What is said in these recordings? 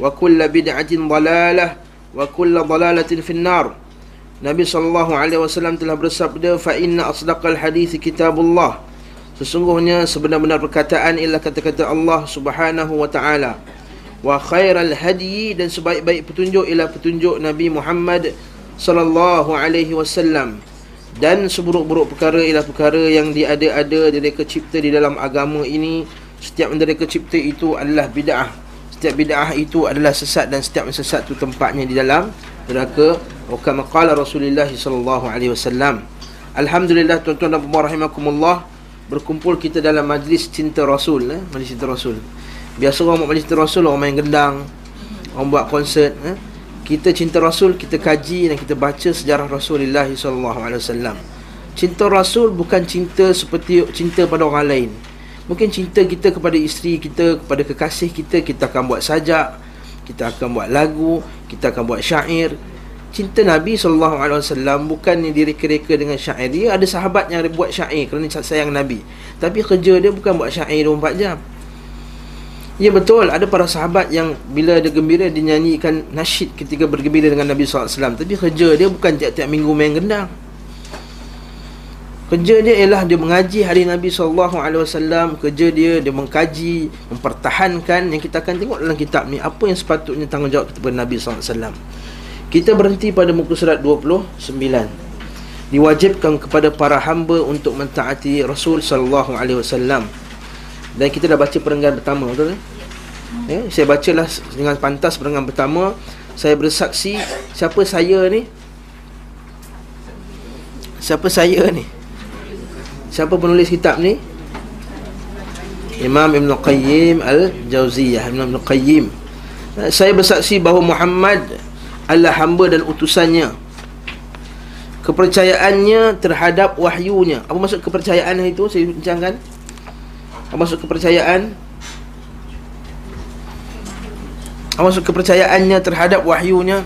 wa kullu bid'atin dalalah wa kullu dalalatin fin nar. Nabi sallallahu alaihi wasallam telah bersabda fa inna asdaqal hadis kitabullah. Sesungguhnya sebenar-benar perkataan ialah kata-kata Allah Subhanahu wa taala. Wa khairal hadi dan sebaik-baik petunjuk ialah petunjuk Nabi Muhammad sallallahu alaihi wasallam. Dan seburuk-buruk perkara ialah perkara yang diada-ada dari kecipta di dalam agama ini. Setiap dari kecipta itu adalah bid'ah setiap bid'ah itu adalah sesat dan setiap sesat itu tempatnya di dalam neraka. Wa kama qala Rasulullah sallallahu alaihi wasallam. Alhamdulillah tuan-tuan dan puan rahimakumullah berkumpul kita dalam majlis cinta Rasul eh? majlis cinta Rasul. Biasa orang buat majlis cinta Rasul orang main gendang orang buat konsert eh? kita cinta Rasul kita kaji dan kita baca sejarah Rasulullah sallallahu alaihi wasallam. Cinta Rasul bukan cinta seperti cinta pada orang lain mungkin cinta kita kepada isteri kita kepada kekasih kita kita akan buat sajak kita akan buat lagu kita akan buat syair. Cinta Nabi SAW bukan direka-reka dengan syair. Dia ada sahabat yang buat syair kerana sayang Nabi. Tapi kerja dia bukan buat syair 24 jam. Ya betul. Ada para sahabat yang bila dia gembira dia nyanyikan nasyid ketika bergembira dengan Nabi SAW tapi kerja dia bukan tiap-tiap minggu main gendang Kerja dia ialah dia mengaji hari Nabi SAW Kerja dia dia mengkaji Mempertahankan Yang kita akan tengok dalam kitab ni Apa yang sepatutnya tanggungjawab kita kepada Nabi SAW Kita berhenti pada muka surat 29 Diwajibkan kepada para hamba Untuk mentaati Rasul SAW Dan kita dah baca perenggan pertama Betul tak? Ya, saya bacalah dengan pantas perenggan pertama Saya bersaksi Siapa saya ni? Siapa saya ni? Siapa penulis kitab ni? Imam Ibn Qayyim Al-Jauziyah Imam Ibn Qayyim Saya bersaksi bahawa Muhammad adalah hamba dan utusannya Kepercayaannya terhadap wahyunya Apa maksud kepercayaan itu? Saya bincangkan Apa maksud kepercayaan? Apa maksud kepercayaannya terhadap wahyunya?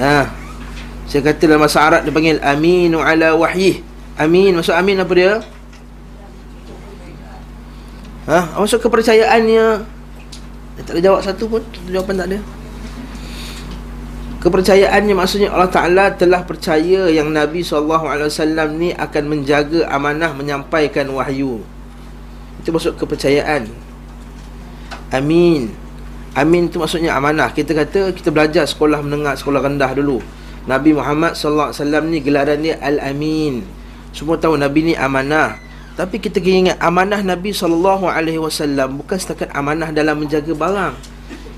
Ha. Saya kata dalam bahasa Arab dia panggil aminu ala wahyih. Amin. Maksud amin apa dia? Ha? Maksud kepercayaannya? Dia tak ada jawab satu pun. Jawapan tak ada. Kepercayaannya maksudnya Allah Ta'ala telah percaya Yang Nabi SAW ni akan menjaga amanah Menyampaikan wahyu. Itu maksud kepercayaan. Amin. Amin itu maksudnya amanah. Kita kata kita belajar sekolah menengah Sekolah rendah dulu. Nabi Muhammad SAW ni gelaran dia Al-Amin semua tahu Nabi ni amanah. Tapi kita kena ingat amanah Nabi SAW bukan setakat amanah dalam menjaga barang.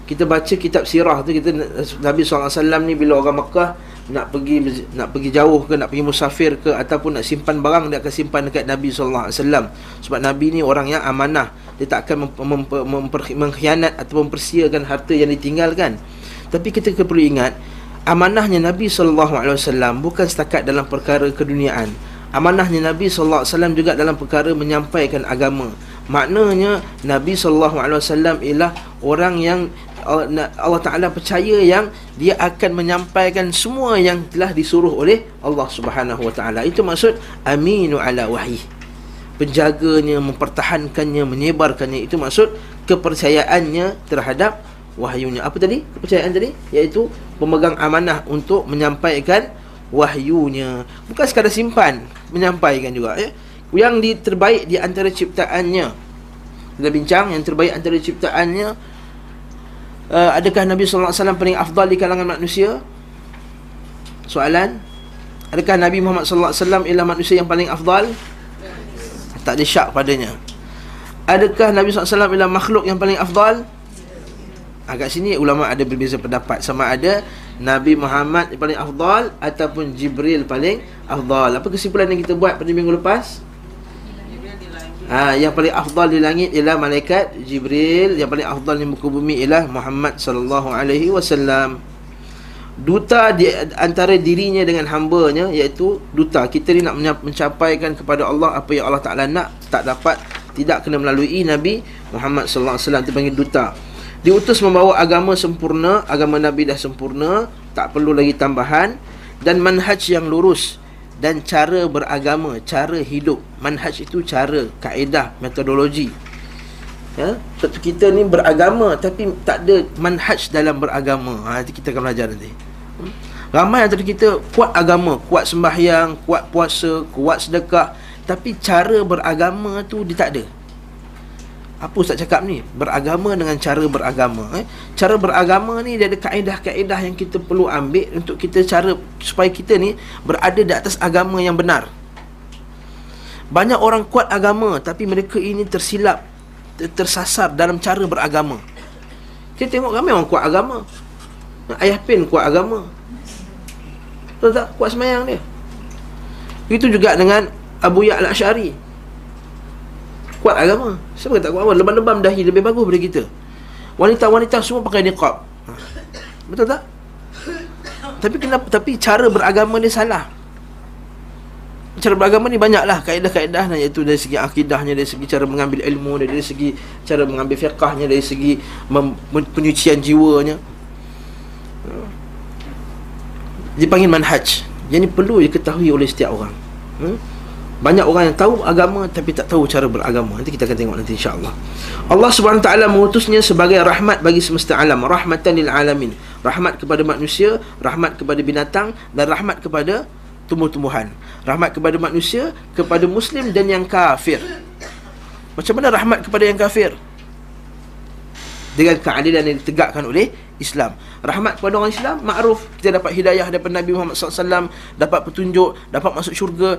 Kita baca kitab sirah tu kita Nabi SAW ni bila orang Mekah nak pergi nak pergi jauh ke nak pergi musafir ke ataupun nak simpan barang dia akan simpan dekat Nabi SAW sebab Nabi ni orang yang amanah dia tak akan mengkhianat atau mempersiakan harta yang ditinggalkan tapi kita perlu ingat amanahnya Nabi SAW bukan setakat dalam perkara keduniaan amanahnya Nabi SAW juga dalam perkara menyampaikan agama Maknanya Nabi SAW ialah orang yang Allah Taala percaya yang dia akan menyampaikan semua yang telah disuruh oleh Allah Subhanahu Wa Taala. Itu maksud aminu ala wahyi. Penjaganya, mempertahankannya, menyebarkannya itu maksud kepercayaannya terhadap wahyunya. Apa tadi? Kepercayaan tadi iaitu pemegang amanah untuk menyampaikan wahyunya. Bukan sekadar simpan, menyampaikan juga ya. Yang di terbaik di antara ciptaannya. Kita bincang yang terbaik antara ciptaannya uh, adakah Nabi sallallahu alaihi wasallam paling afdal di kalangan manusia? Soalan Adakah Nabi Muhammad sallallahu alaihi wasallam ialah manusia yang paling afdal? Tak ada syak padanya. Adakah Nabi sallallahu alaihi wasallam ialah makhluk yang paling afdal? Agak sini ulama ada berbeza pendapat sama ada Nabi Muhammad yang paling afdal ataupun Jibril paling afdal. Apa kesimpulan yang kita buat pada minggu lepas? Ha, yang paling afdal di langit ialah malaikat Jibril, yang paling afdal di muka bumi ialah Muhammad sallallahu alaihi wasallam. Duta di antara dirinya dengan hamba-Nya iaitu duta. Kita ni nak mencapaikan kepada Allah apa yang Allah Taala nak tak dapat tidak kena melalui Nabi Muhammad sallallahu alaihi wasallam dipanggil duta. Diutus membawa agama sempurna, agama Nabi dah sempurna, tak perlu lagi tambahan dan manhaj yang lurus dan cara beragama, cara hidup. Manhaj itu cara, kaedah, metodologi. Ya, kita ni beragama tapi tak ada manhaj dalam beragama. Ha, nanti kita akan belajar nanti. Hmm? Ramai antara kita kuat agama, kuat sembahyang, kuat puasa, kuat sedekah, tapi cara beragama tu dia tak ada. Apa Ustaz cakap ni? Beragama dengan cara beragama eh? Cara beragama ni Dia ada kaedah-kaedah yang kita perlu ambil Untuk kita cara Supaya kita ni Berada di atas agama yang benar Banyak orang kuat agama Tapi mereka ini tersilap Tersasar dalam cara beragama Kita tengok ramai orang kuat agama Ayah Pin kuat agama Tahu tak? Kuat semayang dia Itu juga dengan Abu Ya al-Ash'ari kuat agama. Siapa kata kuat agama? Lebam-lebam dahi lebih bagus daripada kita. Wanita-wanita semua pakai niqab. Ha. Betul tak? Tapi kenapa Tapi cara beragama dia salah. Cara beragama ni banyaklah. Kaedah-kaedah Iaitu dari segi akidahnya Dari segi cara mengambil ilmu Dari segi cara mengambil fiqahnya Dari segi penyucian jiwanya. Dipanggil manhaj. Yang ini perlu diketahui oleh setiap orang. Hmm? Banyak orang yang tahu agama tapi tak tahu cara beragama. Nanti kita akan tengok nanti insya-Allah. Allah Subhanahu taala mengutusnya sebagai rahmat bagi semesta alam, rahmatan lil alamin. Rahmat kepada manusia, rahmat kepada binatang dan rahmat kepada tumbuh-tumbuhan. Rahmat kepada manusia, kepada muslim dan yang kafir. Macam mana rahmat kepada yang kafir? Dengan keadilan yang ditegakkan oleh Islam. Rahmat kepada orang Islam, makruf kita dapat hidayah daripada Nabi Muhammad SAW, dapat petunjuk, dapat masuk syurga,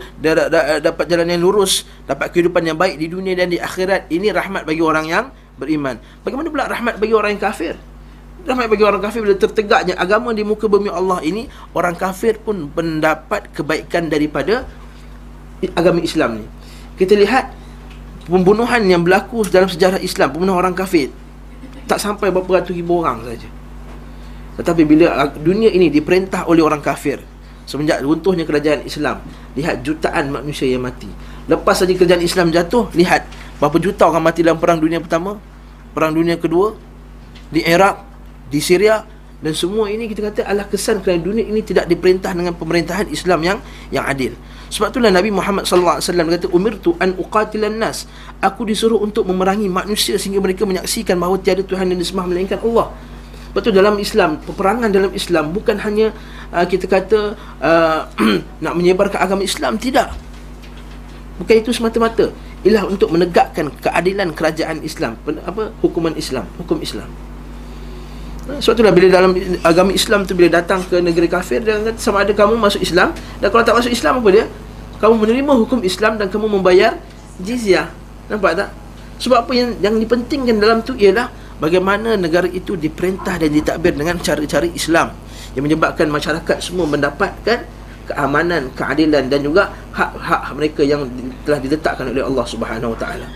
dapat jalan yang lurus, dapat kehidupan yang baik di dunia dan di akhirat. Ini rahmat bagi orang yang beriman. Bagaimana pula rahmat bagi orang yang kafir? Rahmat bagi orang kafir bila tertegaknya agama di muka bumi Allah ini, orang kafir pun mendapat kebaikan daripada agama Islam ni. Kita lihat pembunuhan yang berlaku dalam sejarah Islam, pembunuhan orang kafir tak sampai beberapa ratus ribu orang saja. Tetapi bila dunia ini diperintah oleh orang kafir Semenjak runtuhnya kerajaan Islam Lihat jutaan manusia yang mati Lepas saja kerajaan Islam jatuh Lihat berapa juta orang mati dalam perang dunia pertama Perang dunia kedua Di Iraq Di Syria Dan semua ini kita kata adalah kesan kerana dunia ini tidak diperintah dengan pemerintahan Islam yang yang adil sebab itulah Nabi Muhammad wasallam kata umirtu an uqatilan nas. Aku disuruh untuk memerangi manusia sehingga mereka menyaksikan bahawa tiada Tuhan yang disembah melainkan Allah. Betul dalam Islam, peperangan dalam Islam bukan hanya uh, kita kata uh, nak menyebarkan agama Islam, tidak. Bukan itu semata-mata. Ialah untuk menegakkan keadilan kerajaan Islam, apa hukuman Islam, hukum Islam. Ha, sebab itulah bila dalam agama Islam tu bila datang ke negeri kafir dia kata sama ada kamu masuk Islam dan kalau tak masuk Islam apa dia? Kamu menerima hukum Islam dan kamu membayar jizyah. Nampak tak? Sebab apa yang yang dipentingkan dalam tu ialah bagaimana negara itu diperintah dan ditakbir dengan cara-cara Islam yang menyebabkan masyarakat semua mendapatkan keamanan, keadilan dan juga hak-hak mereka yang telah diletakkan oleh Allah Subhanahu Wa Taala.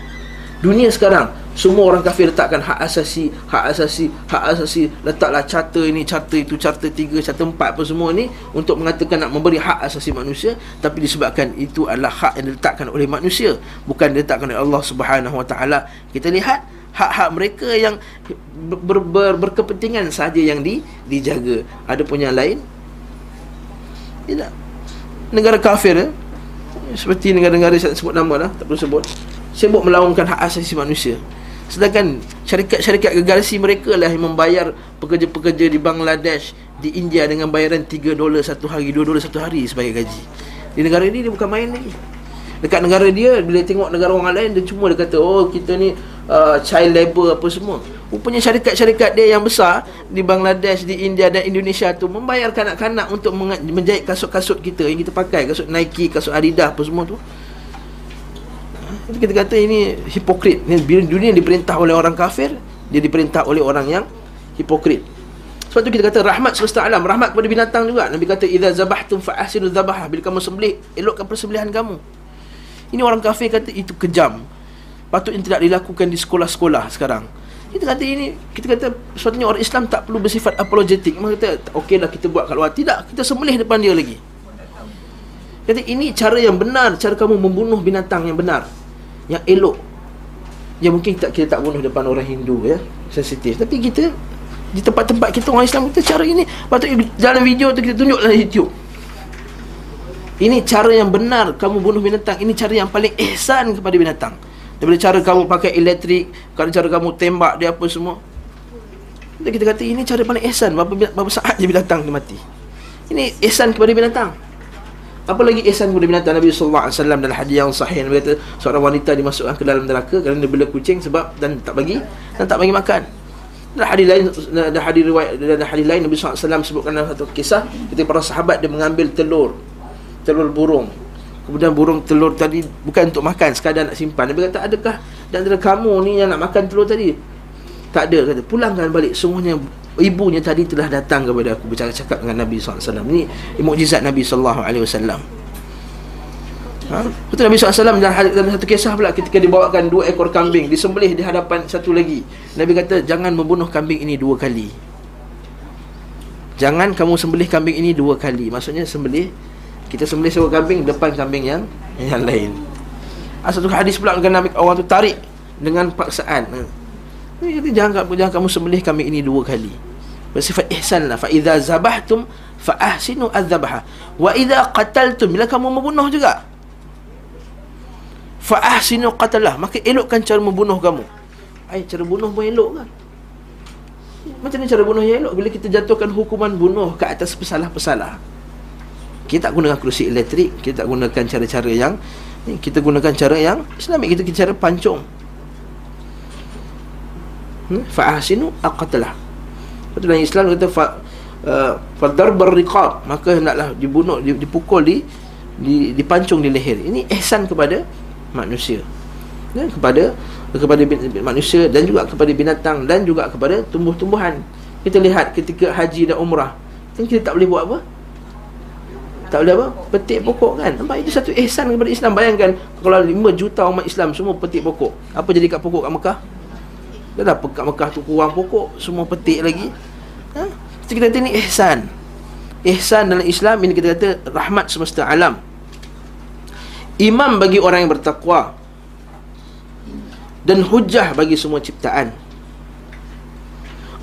Dunia sekarang semua orang kafir letakkan hak asasi, hak asasi, hak asasi, letaklah charter ini, charter itu, charter tiga, charter empat apa semua ni untuk mengatakan nak memberi hak asasi manusia tapi disebabkan itu adalah hak yang diletakkan oleh manusia bukan diletakkan oleh Allah Subhanahu Wa Taala. Kita lihat hak-hak mereka yang ber, ber, berkepentingan saja yang di, dijaga. Ada pun yang lain? Tidak. Negara kafir eh? seperti negara-negara saya sebut nama lah tak perlu sebut. Sibuk melawankan hak asasi manusia. Sedangkan syarikat-syarikat garasi mereka lah yang membayar pekerja-pekerja di Bangladesh di India dengan bayaran 3 dolar satu hari 2 dolar satu hari sebagai gaji. Di negara ini dia bukan main lagi dekat negara dia bila tengok negara orang lain dia cuma dia kata oh kita ni uh, child labor apa semua rupanya syarikat-syarikat dia yang besar di Bangladesh di India dan Indonesia tu membayar kanak-kanak untuk menjahit kasut-kasut kita yang kita pakai kasut Nike kasut Adidas apa semua tu kita kata ini hipokrit. Bila dunia diperintah oleh orang kafir, dia diperintah oleh orang yang hipokrit. Sebab tu kita kata rahmat semesta alam, rahmat kepada binatang juga. Nabi kata idza zabahtum fa ahsinu. Bila kamu sembelih, elokkan persembelihan kamu. Ini orang kafir kata itu kejam. Patutnya tidak dilakukan di sekolah-sekolah sekarang. Kita kata ini, kita kata sepatutnya orang Islam tak perlu bersifat apologetik. Mereka kata, okeylah kita buat kat luar. Tidak, kita sembelih depan dia lagi. Kata ini cara yang benar, cara kamu membunuh binatang yang benar yang elok yang mungkin kita, kita tak bunuh depan orang Hindu ya sensitif tapi kita di tempat-tempat kita orang Islam kita cara ini patut dalam video tu kita tunjuk dalam YouTube ini cara yang benar kamu bunuh binatang. Ini cara yang paling ihsan kepada binatang. Daripada cara kamu pakai elektrik kalau cara kamu tembak dia apa semua. Dan kita kata ini cara paling ihsan. Berapa, berapa saat je binatang dia mati? Ini ihsan kepada binatang. Apa lagi ihsan kepada binatang? Nabi sallallahu alaihi wasallam dalam hadis yang sahih Nabi kata seorang wanita dimasukkan ke dalam neraka kerana dia bela kucing sebab dan tak bagi dan tak bagi makan. Dalam hadis lain dalam hadis riwayat dalam hadis lain Nabi sallallahu alaihi wasallam sebutkan dalam satu kisah ketika para sahabat dia mengambil telur telur burung. Kemudian burung telur tadi bukan untuk makan sekadar nak simpan. Nabi kata adakah dan antara kamu ni yang nak makan telur tadi? Tak ada kata pulangkan balik semuanya ibunya tadi telah datang kepada aku bercakap dengan Nabi SAW ini mukjizat Nabi SAW Ha? Betul Nabi SAW dalam, dalam satu kisah pula ketika dibawakan dua ekor kambing disembelih di hadapan satu lagi Nabi kata jangan membunuh kambing ini dua kali Jangan kamu sembelih kambing ini dua kali Maksudnya sembelih Kita sembelih sebuah kambing depan kambing yang yang lain. Satu hadis pula dengan Nabi orang tu tarik Dengan paksaan. Jadi jangan, jangan kamu sembelih kambing ini dua kali. Bersifat ihsan lah. Fa idza zabahtum fa ahsinu adzabaha. Wa idza qataltum bila kamu membunuh juga. Fa ahsinu qatalah maka elokkan cara membunuh kamu. Ai cara bunuh pun elok kan? Macam mana cara bunuh yang elok? Bila kita jatuhkan hukuman bunuh ke atas pesalah-pesalah kita tak gunakan kerusi elektrik kita tak gunakan cara-cara yang kita gunakan cara yang Islamik kita, cara pancung hmm? fa ahsinu aqatalah Betul dalam Islam kata fa uh, fadar berriqab maka hendaklah dibunuh dipukul di, di dipancung di leher. Ini ihsan kepada manusia. Ya, kepada kepada manusia dan juga kepada binatang dan juga kepada tumbuh-tumbuhan. Kita lihat ketika haji dan umrah, kan kita tak boleh buat apa? Tak boleh apa? Petik pokok kan? Nampak itu satu ihsan kepada Islam. Bayangkan kalau 5 juta umat Islam semua petik pokok. Apa jadi kat pokok kat Mekah? Dah dah pekat Mekah tu kurang pokok Semua petik lagi ha? Kita kata ni ihsan Ihsan dalam Islam ini kita kata Rahmat semesta alam Imam bagi orang yang bertakwa Dan hujah bagi semua ciptaan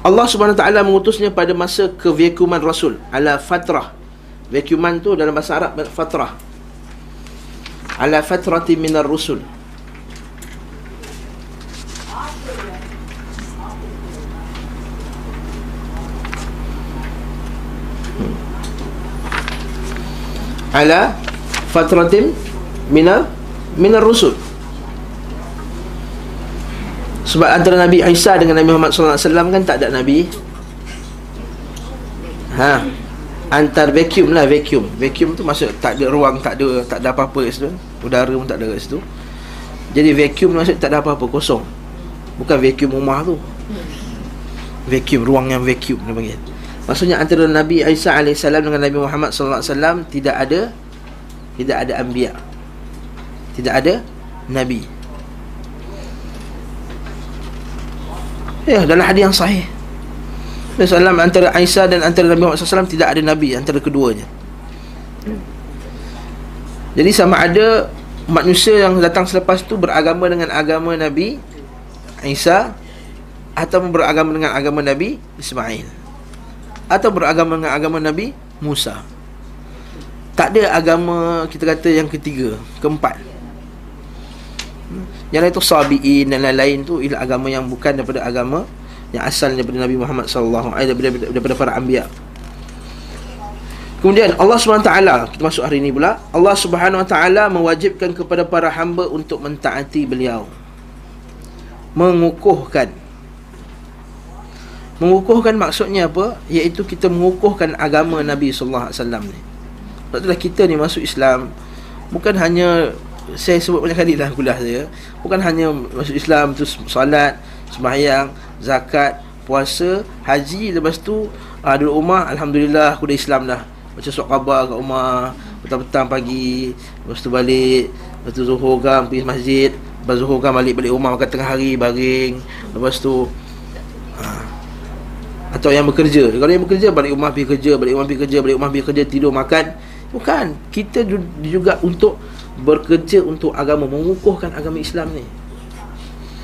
Allah subhanahu ta'ala mengutusnya pada masa kevekuman Rasul Ala fatrah Vekuman tu dalam bahasa Arab Fatrah. Ala fatrati minar rusul ala fatratin mina minar rusul sebab antara Nabi Isa dengan Nabi Muhammad sallallahu alaihi wasallam kan tak ada nabi. Ha antar vacuum lah vacuum vacuum tu maksud tak ada ruang tak ada tak ada apa-apa kat situ udara pun tak ada kat situ jadi vacuum maksud tak ada apa-apa kosong bukan vacuum rumah tu vacuum ruang yang vacuum dia panggil Maksudnya antara Nabi Isa AS dengan Nabi Muhammad SAW tidak ada tidak ada anbiya. Tidak ada nabi. Ya, dalam hadis yang sahih. SAW antara Isa dan antara Nabi Muhammad SAW tidak ada nabi antara keduanya. Jadi sama ada manusia yang datang selepas itu beragama dengan agama Nabi Isa atau beragama dengan agama Nabi Ismail atau beragama dengan agama Nabi Musa tak ada agama kita kata yang ketiga keempat yang lain tu sabiin dan lain-lain tu ialah agama yang bukan daripada agama yang asal daripada Nabi Muhammad sallallahu alaihi wasallam daripada, para anbiya. Kemudian Allah SWT Kita masuk hari ini pula Allah SWT mewajibkan kepada para hamba Untuk mentaati beliau Mengukuhkan Mengukuhkan maksudnya apa? Iaitu kita mengukuhkan agama Nabi SAW ni Sebab itulah kita ni masuk Islam Bukan hanya saya sebut banyak kali dalam kuliah saya bukan hanya masuk Islam tu solat sembahyang zakat puasa haji lepas tu uh, duduk rumah alhamdulillah aku dah Islam dah. Baca surat khabar kat rumah petang-petang pagi lepas tu balik lepas tu zuhur kan pergi masjid lepas zuhur kan balik balik rumah makan tengah hari baring lepas tu uh, atau yang bekerja. Kalau yang bekerja balik rumah pergi kerja balik rumah pergi kerja balik rumah pergi kerja tidur makan. Bukan kita juga untuk bekerja untuk agama mengukuhkan agama Islam ni.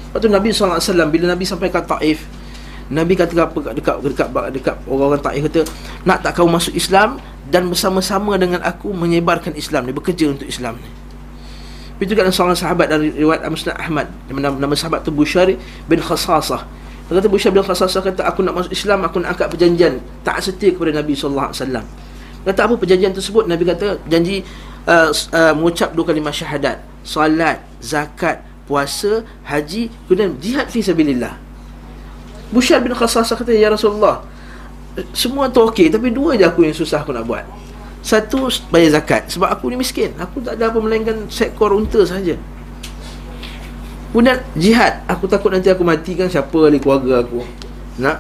Lepas tu Nabi SAW bila Nabi sampai kat Taif Nabi kata apa dekat dekat dekat, dekat orang-orang Taif kata nak tak kau masuk Islam dan bersama-sama dengan aku menyebarkan Islam ni bekerja untuk Islam ni. Itu kan seorang sahabat dari riwayat Musnad Ahmad nama, nama sahabat tu Bushari bin Khasasah. Dia kata Bushari bin Khasasah kata aku nak masuk Islam aku nak angkat perjanjian tak setia kepada Nabi wasallam. Kata apa perjanjian tersebut? Nabi kata janji uh, uh, mengucap dua kalimah syahadat, solat, zakat, puasa, haji, kemudian jihad fi sabilillah. Bushar bin Khassasah kata, Ya Rasulullah, semua tu okey, tapi dua je aku yang susah aku nak buat. Satu, bayar zakat. Sebab aku ni miskin. Aku tak ada apa melainkan seekor unta saja. Kemudian jihad. Aku takut nanti aku matikan siapa lagi keluarga aku. Nak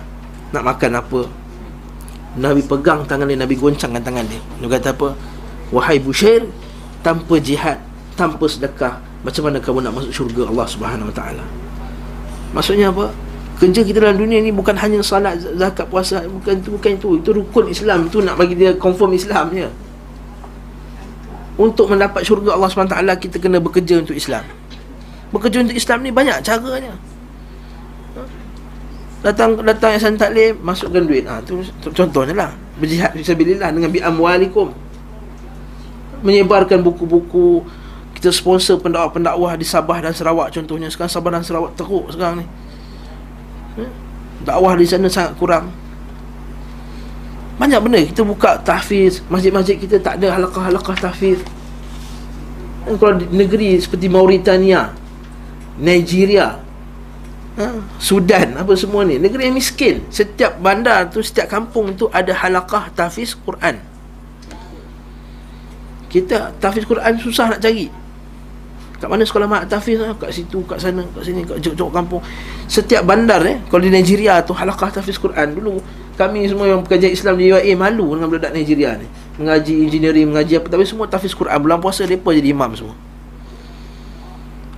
nak makan apa. Nabi pegang tangan dia, Nabi goncangkan tangan dia. Dia kata apa? Wahai Bushair Tanpa jihad Tanpa sedekah Macam mana kamu nak masuk syurga Allah subhanahu wa ta'ala? Maksudnya apa? Kerja kita dalam dunia ni bukan hanya salat, zakat, puasa Bukan itu, bukan itu Itu rukun Islam Itu nak bagi dia confirm Islam je. Untuk mendapat syurga Allah subhanahu ta'ala Kita kena bekerja untuk Islam. Bekerja untuk Islam ni banyak caranya. Datang datang yang taklim Masukkan duit. Ha, tu, Contohnya lah. Berjihad Fisabilillah Dengan bi'amwalikum menyebarkan buku-buku kita sponsor pendakwah-pendakwah di Sabah dan Sarawak contohnya. Sekarang Sabah dan Sarawak teruk sekarang ni. Hmm? dakwah di sana sangat kurang. Banyak benda. Kita buka tahfiz. Masjid-masjid kita tak ada halakah-halakah tahfiz. Kalau di negeri seperti Mauritania Nigeria ha? Sudan apa semua ni. Negeri yang miskin. Setiap bandar tu setiap kampung tu ada halakah tahfiz Quran. Kita tahfiz Quran susah nak cari kat mana sekolah mak tahfiz lah kat situ kat sana kat sini kat jauh-jauh kampung. Setiap bandar eh kalau di Nigeria tu halakah tahfiz Quran? Dulu kami semua yang pekerja Islam di UAE malu dengan budak Nigeria ni. Mengaji engineering mengaji apa. Tapi semua tahfiz Quran bulan puasa depa jadi imam semua.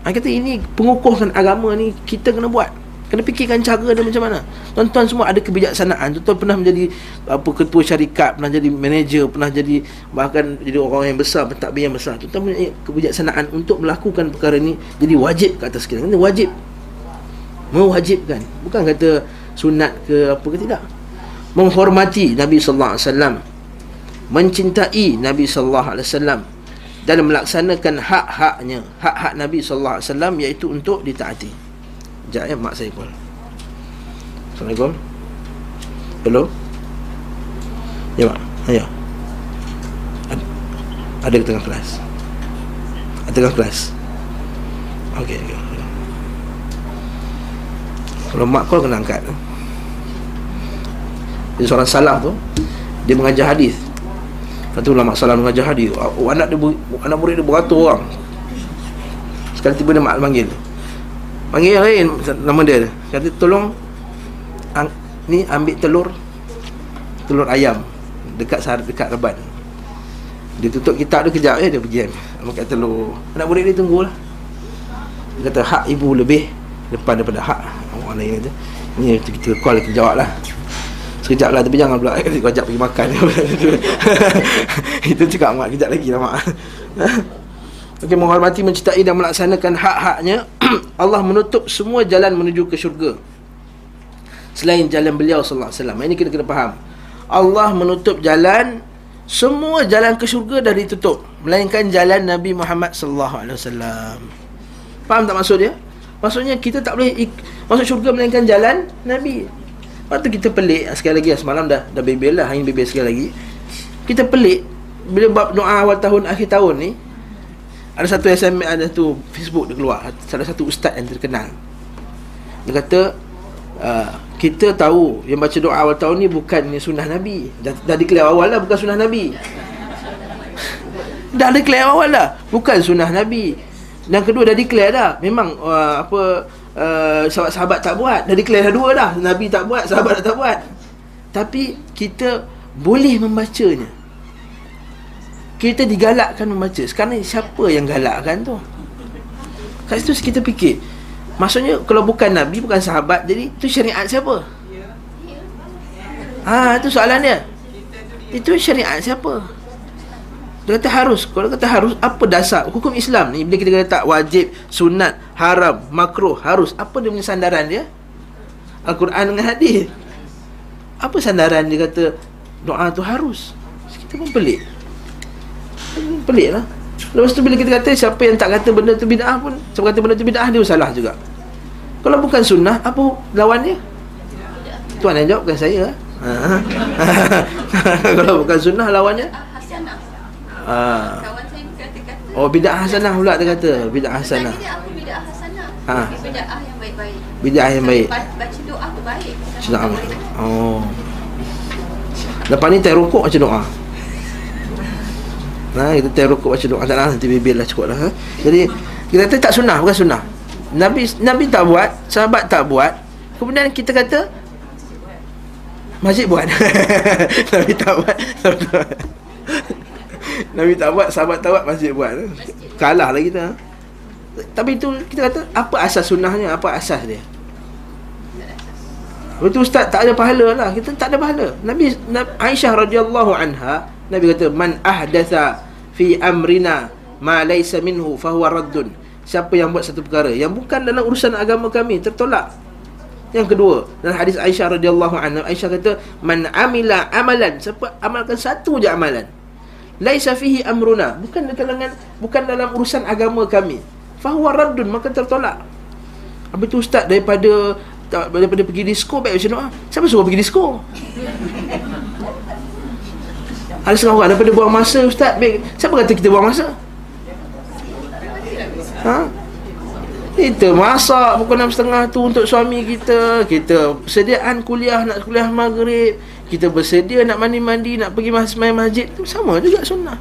Ha, kata ini pengukuhkan agama ni kita kena buat Kena fikirkan cara dia macam mana. Tuan-tuan semua ada kebijaksanaan. Tuan-tuan pernah menjadi apa Ketua syarikat Pernah jadi manager Pernah jadi Bahkan jadi orang yang besar Pentadbir yang besar. Tuan-tuan punya kebijaksanaan Untuk melakukan perkara ini Jadi wajib ke atas kita Kena wajib. Mewajibkan. Bukan kata sunat ke apa ke tidak. Menghormati Nabi SAW Mencintai Nabi SAW Dan melaksanakan hak-haknya. Hak-hak Nabi SAW Iaitu untuk ditaati Sekejap ya mak saya call. Assalamualaikum. Hello? Ya mak. Ayo Ada, ada ke tengah kelas? Ada tengah kelas? Okey okay. Kalau mak call kena angkat Jadi seorang salah tu Dia mengajar hadis. Kata ulama salah mengajar hadis. Anak dia Anak murid dia beratur orang. Sekali tiba dia mak panggil Panggil yang lain Nama dia. Kata tolong ang, Ni ambil telur Telur ayam Dekat sar dekat reban. Dia tutup kitab dia kejap eh Dia pergi kan Makan telur. Anak murid dia tunggulah. Dia kata hak ibu lebih Depan daripada hak. Orang lain kata Ni kita call kita jawab lah. Sekejap lah Tapi jangan pula Kau ajak pergi makan. Itu cakap mak Kejap lagi lah mak Okey, menghormati, mencintai dan melaksanakan hak-haknya Allah menutup semua jalan menuju ke syurga selain jalan beliau sallallahu alaihi wasallam. Ini kita kena faham. Allah menutup jalan semua jalan ke syurga dah ditutup melainkan jalan Nabi Muhammad sallallahu alaihi wasallam. Faham tak maksud dia? Maksudnya kita tak boleh ik- masuk syurga melainkan jalan Nabi. Lepas tu kita pelik sekali lagi semalam dah dah bebel lah hari bebel sekali lagi. Kita pelik bila bab doa awal tahun akhir tahun ni ada satu SMS ada tu Facebook dia keluar. Salah satu ustaz yang terkenal. Dia kata uh, kita tahu yang baca doa awal tahun ni bukan ni sunnah Nabi. Dah, dah declare awal lah bukan sunnah Nabi. Dah declare awal lah bukan sunnah Nabi. Dan kedua dah declare dah. Memang uh, apa uh, sahabat-sahabat tak buat. Dah declare dah dua dah. Nabi tak buat sahabat tak buat. Tapi kita boleh membacanya kita digalakkan membaca. Sekarang ni siapa yang galakkan tu? Kat situ kita fikir. Maksudnya kalau bukan Nabi bukan sahabat jadi tu syariat siapa? Ha itu soalan dia itu syariat siapa? Dia kata harus. Kalau kata harus Apa dasar? Hukum Islam ni Bila kita kata tak wajib Sunat Haram Makruh Harus Apa dia punya sandaran dia? Al-Quran dengan hadis. Apa sandaran dia kata Doa tu harus? Kita pun pelik Pelik lah Lepas tu bila kita kata Siapa yang tak kata benda tu bid'ah pun Siapa kata benda tu bid'ah Dia salah juga Kalau bukan sunnah Apa lawan dia Tuan yang jawab bukan saya ha. Kalau bukan sunnah lawannya ha. Oh bid'ah hasanah pula dia kata Bid'ah hasanah? Ha. Bid'ah yang baik-baik. Bid'ah yang baik Ba- Baca doa tu baik. Oh Lepas ni teh rokok baca doa Nah, kita teh rokok baca doa. Tak lah nanti bibir lah cukup lah ha? Jadi kita kata tak sunnah bukan sunnah. Nabi Nabi tak buat, sahabat tak buat Kemudian kita kata Masjid buat. Nabi tak buat sahabat tak buat. Nabi tak buat, sahabat tak buat, masjid buat. Kalah lah kita ha? Tapi itu kita kata Apa asas sunnahnya, apa asas dia? Tu ustaz tak ada pahala lah. Kita tak ada pahala. Nabi, Nabi Aisyah radhiyallahu anha Nabi kata Man ahdatha fi amrina Ma laysa minhu fahuwa raddun. Siapa yang buat satu perkara Yang bukan dalam urusan agama kami Tertolak. Yang kedua Dalam hadis Aisyah radhiyallahu anha Aisyah kata Man amila amalan Siapa amalkan satu je amalan. Laisa fihi amruna Bukan dalam kalangan Bukan dalam urusan agama kami. Fahuwa raddun Maka tertolak. Habis tu ustaz daripada daripada pergi disko baik macam doa. Siapa suruh pergi disko? Ada setengah orang daripada buang masa ustaz baik. Siapa kata kita buang masa? Ha? Kita masak pukul enam setengah tu untuk suami kita. Kita persediaan kuliah nak kuliah maghrib. Kita bersedia nak mandi-mandi Nak pergi mas- main masjid tu. Sama juga sunnah.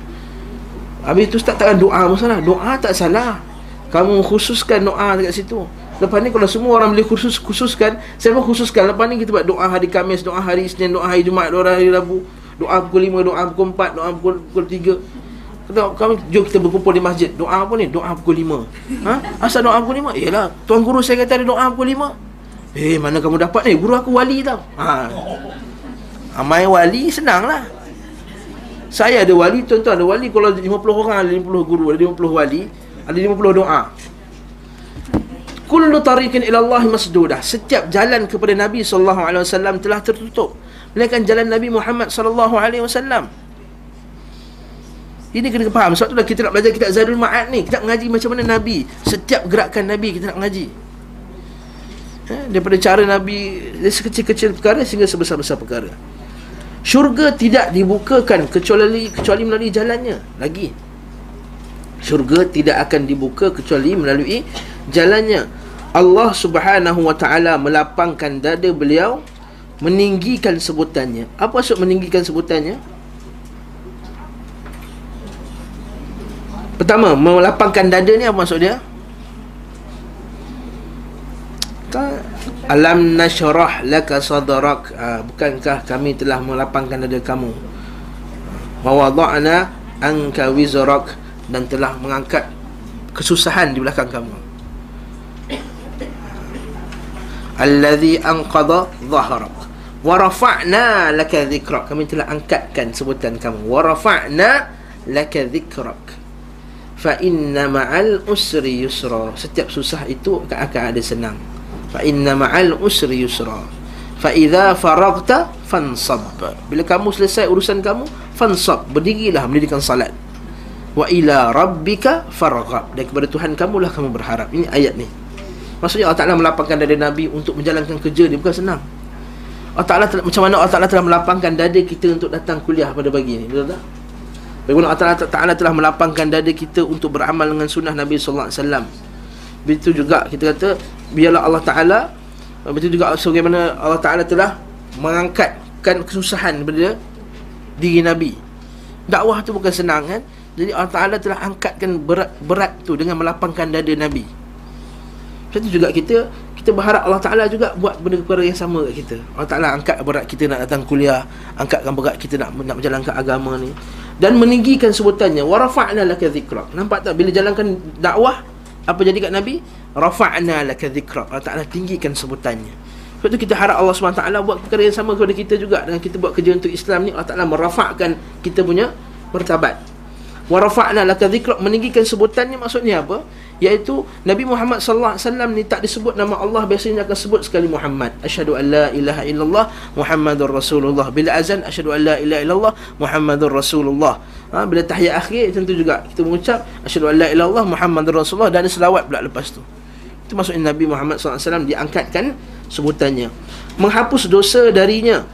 Habis tu ustaz takkan doa pun salah? Doa tak salah. Kamu khususkan doa dekat situ. Lepas ni kalau semua orang boleh khusus khususkan Saya pun khususkan? Lepas ni kita buat doa hari Khamis Doa hari Isnin Doa hari Jumaat Doa hari Rabu Doa pukul 5 Doa pukul 4 Doa pukul, pukul 3 Kata kami jom kita berkumpul di masjid Doa apa ni? Doa pukul 5 ha? Asal doa pukul 5? Yelah Tuan guru saya kata ada doa pukul 5 Eh mana kamu dapat ni? Guru aku wali tau ha. Amai wali senang lah Saya ada wali Tuan-tuan ada wali Kalau 50 orang ada 50 guru Ada 50 wali Ada 50 doa Kullu tariqin ila Allah masdudah. Setiap jalan kepada Nabi wasallam telah tertutup. Melainkan jalan Nabi Muhammad sallallahu alaihi wasallam. Ini kena faham. Sebab itulah kita nak belajar kitab Zadul Ma'ad ni. Kita nak mengaji macam mana Nabi. Setiap gerakan Nabi kita nak mengaji. Ha? Daripada cara Nabi dari sekecil-kecil perkara sehingga sebesar-besar perkara. Syurga tidak dibukakan kecuali kecuali melalui jalannya. Lagi. Syurga tidak akan dibuka kecuali melalui jalannya. Allah Subhanahu wa taala melapangkan dada beliau meninggikan sebutannya. Apa maksud meninggikan sebutannya? Pertama, melapangkan dada ni apa maksud dia? Alam nashrah laka sadrak ha, Bukankah kami telah melapangkan dada kamu Wa wada'na anka wizrak Dan telah mengangkat kesusahan di belakang kamu Alladhi anqadha dhahrak Wa rafa'na laka dhikrak Kami telah angkatkan sebutan kamu. Wa rafa'na laka dhikrak Fa inna ma'al usri yusra. Setiap susah itu akan ada senang. Fa inna ma'al usri yusra. Fa idza faragta fansab. Bila kamu selesai urusan kamu fansab. Berdirilah mendirikan salat. Wa ila rabbika farghab dan kepada Tuhan kamulah kamu berharap. Ini ayat ni. Maksudnya Allah Taala melapangkan dada Nabi untuk menjalankan kerja dia. Bukan senang Allah Taala telah- macam mana Allah Taala telah melapangkan dada kita untuk datang kuliah pada pagi ni betul tak Bagaimana Allah Taala- telah melapangkan dada kita untuk beramal dengan sunnah Nabi wasallam Begitu juga kita kata biarlah Allah Taala begitu juga sebagaimana Allah Taala telah mengangkatkan kesusahan daripada diri Nabi. Dakwah tu bukan senang kan? Jadi Allah Taala telah angkatkan berat berat tu dengan melapangkan dada Nabi. Macam tu juga kita kita berharap Allah Taala juga buat benda perkara yang sama kat kita. Allah Taala angkat berat kita nak datang kuliah, angkatkan berat kita nak nak menjalankan agama ni dan meninggikan sebutannya rafa'na laka dhikrak. Nampak tak bila jalankan dakwah apa jadi kat Nabi? Rafa'na laka dhikrak. Allah Taala tinggikan sebutannya. Sebab tu kita harap Allah SWT buat perkara yang sama kepada kita juga dengan kita buat kerja untuk Islam ni Allah Taala merafakkan kita punya martabat. Rafa'na laka dhikrak meninggikan sebutannya maksudnya apa? Iaitu Nabi Muhammad sallallahu alaihi wasallam ni tak disebut nama Allah biasanya akan sebut sekali Muhammad. Asyhadu an la ilaha illallah Muhammadur Rasulullah. Bila azan asyhadu an la ilaha illallah Muhammadur Rasulullah. Ha, bila tahiyat akhir tentu juga kita mengucap asyhadu an la ilaha illallah Muhammadur Rasulullah dan ada selawat pula lepas tu. Itu maksudnya Nabi Muhammad sallallahu alaihi wasallam diangkatkan sebutannya. Menghapus dosa darinya.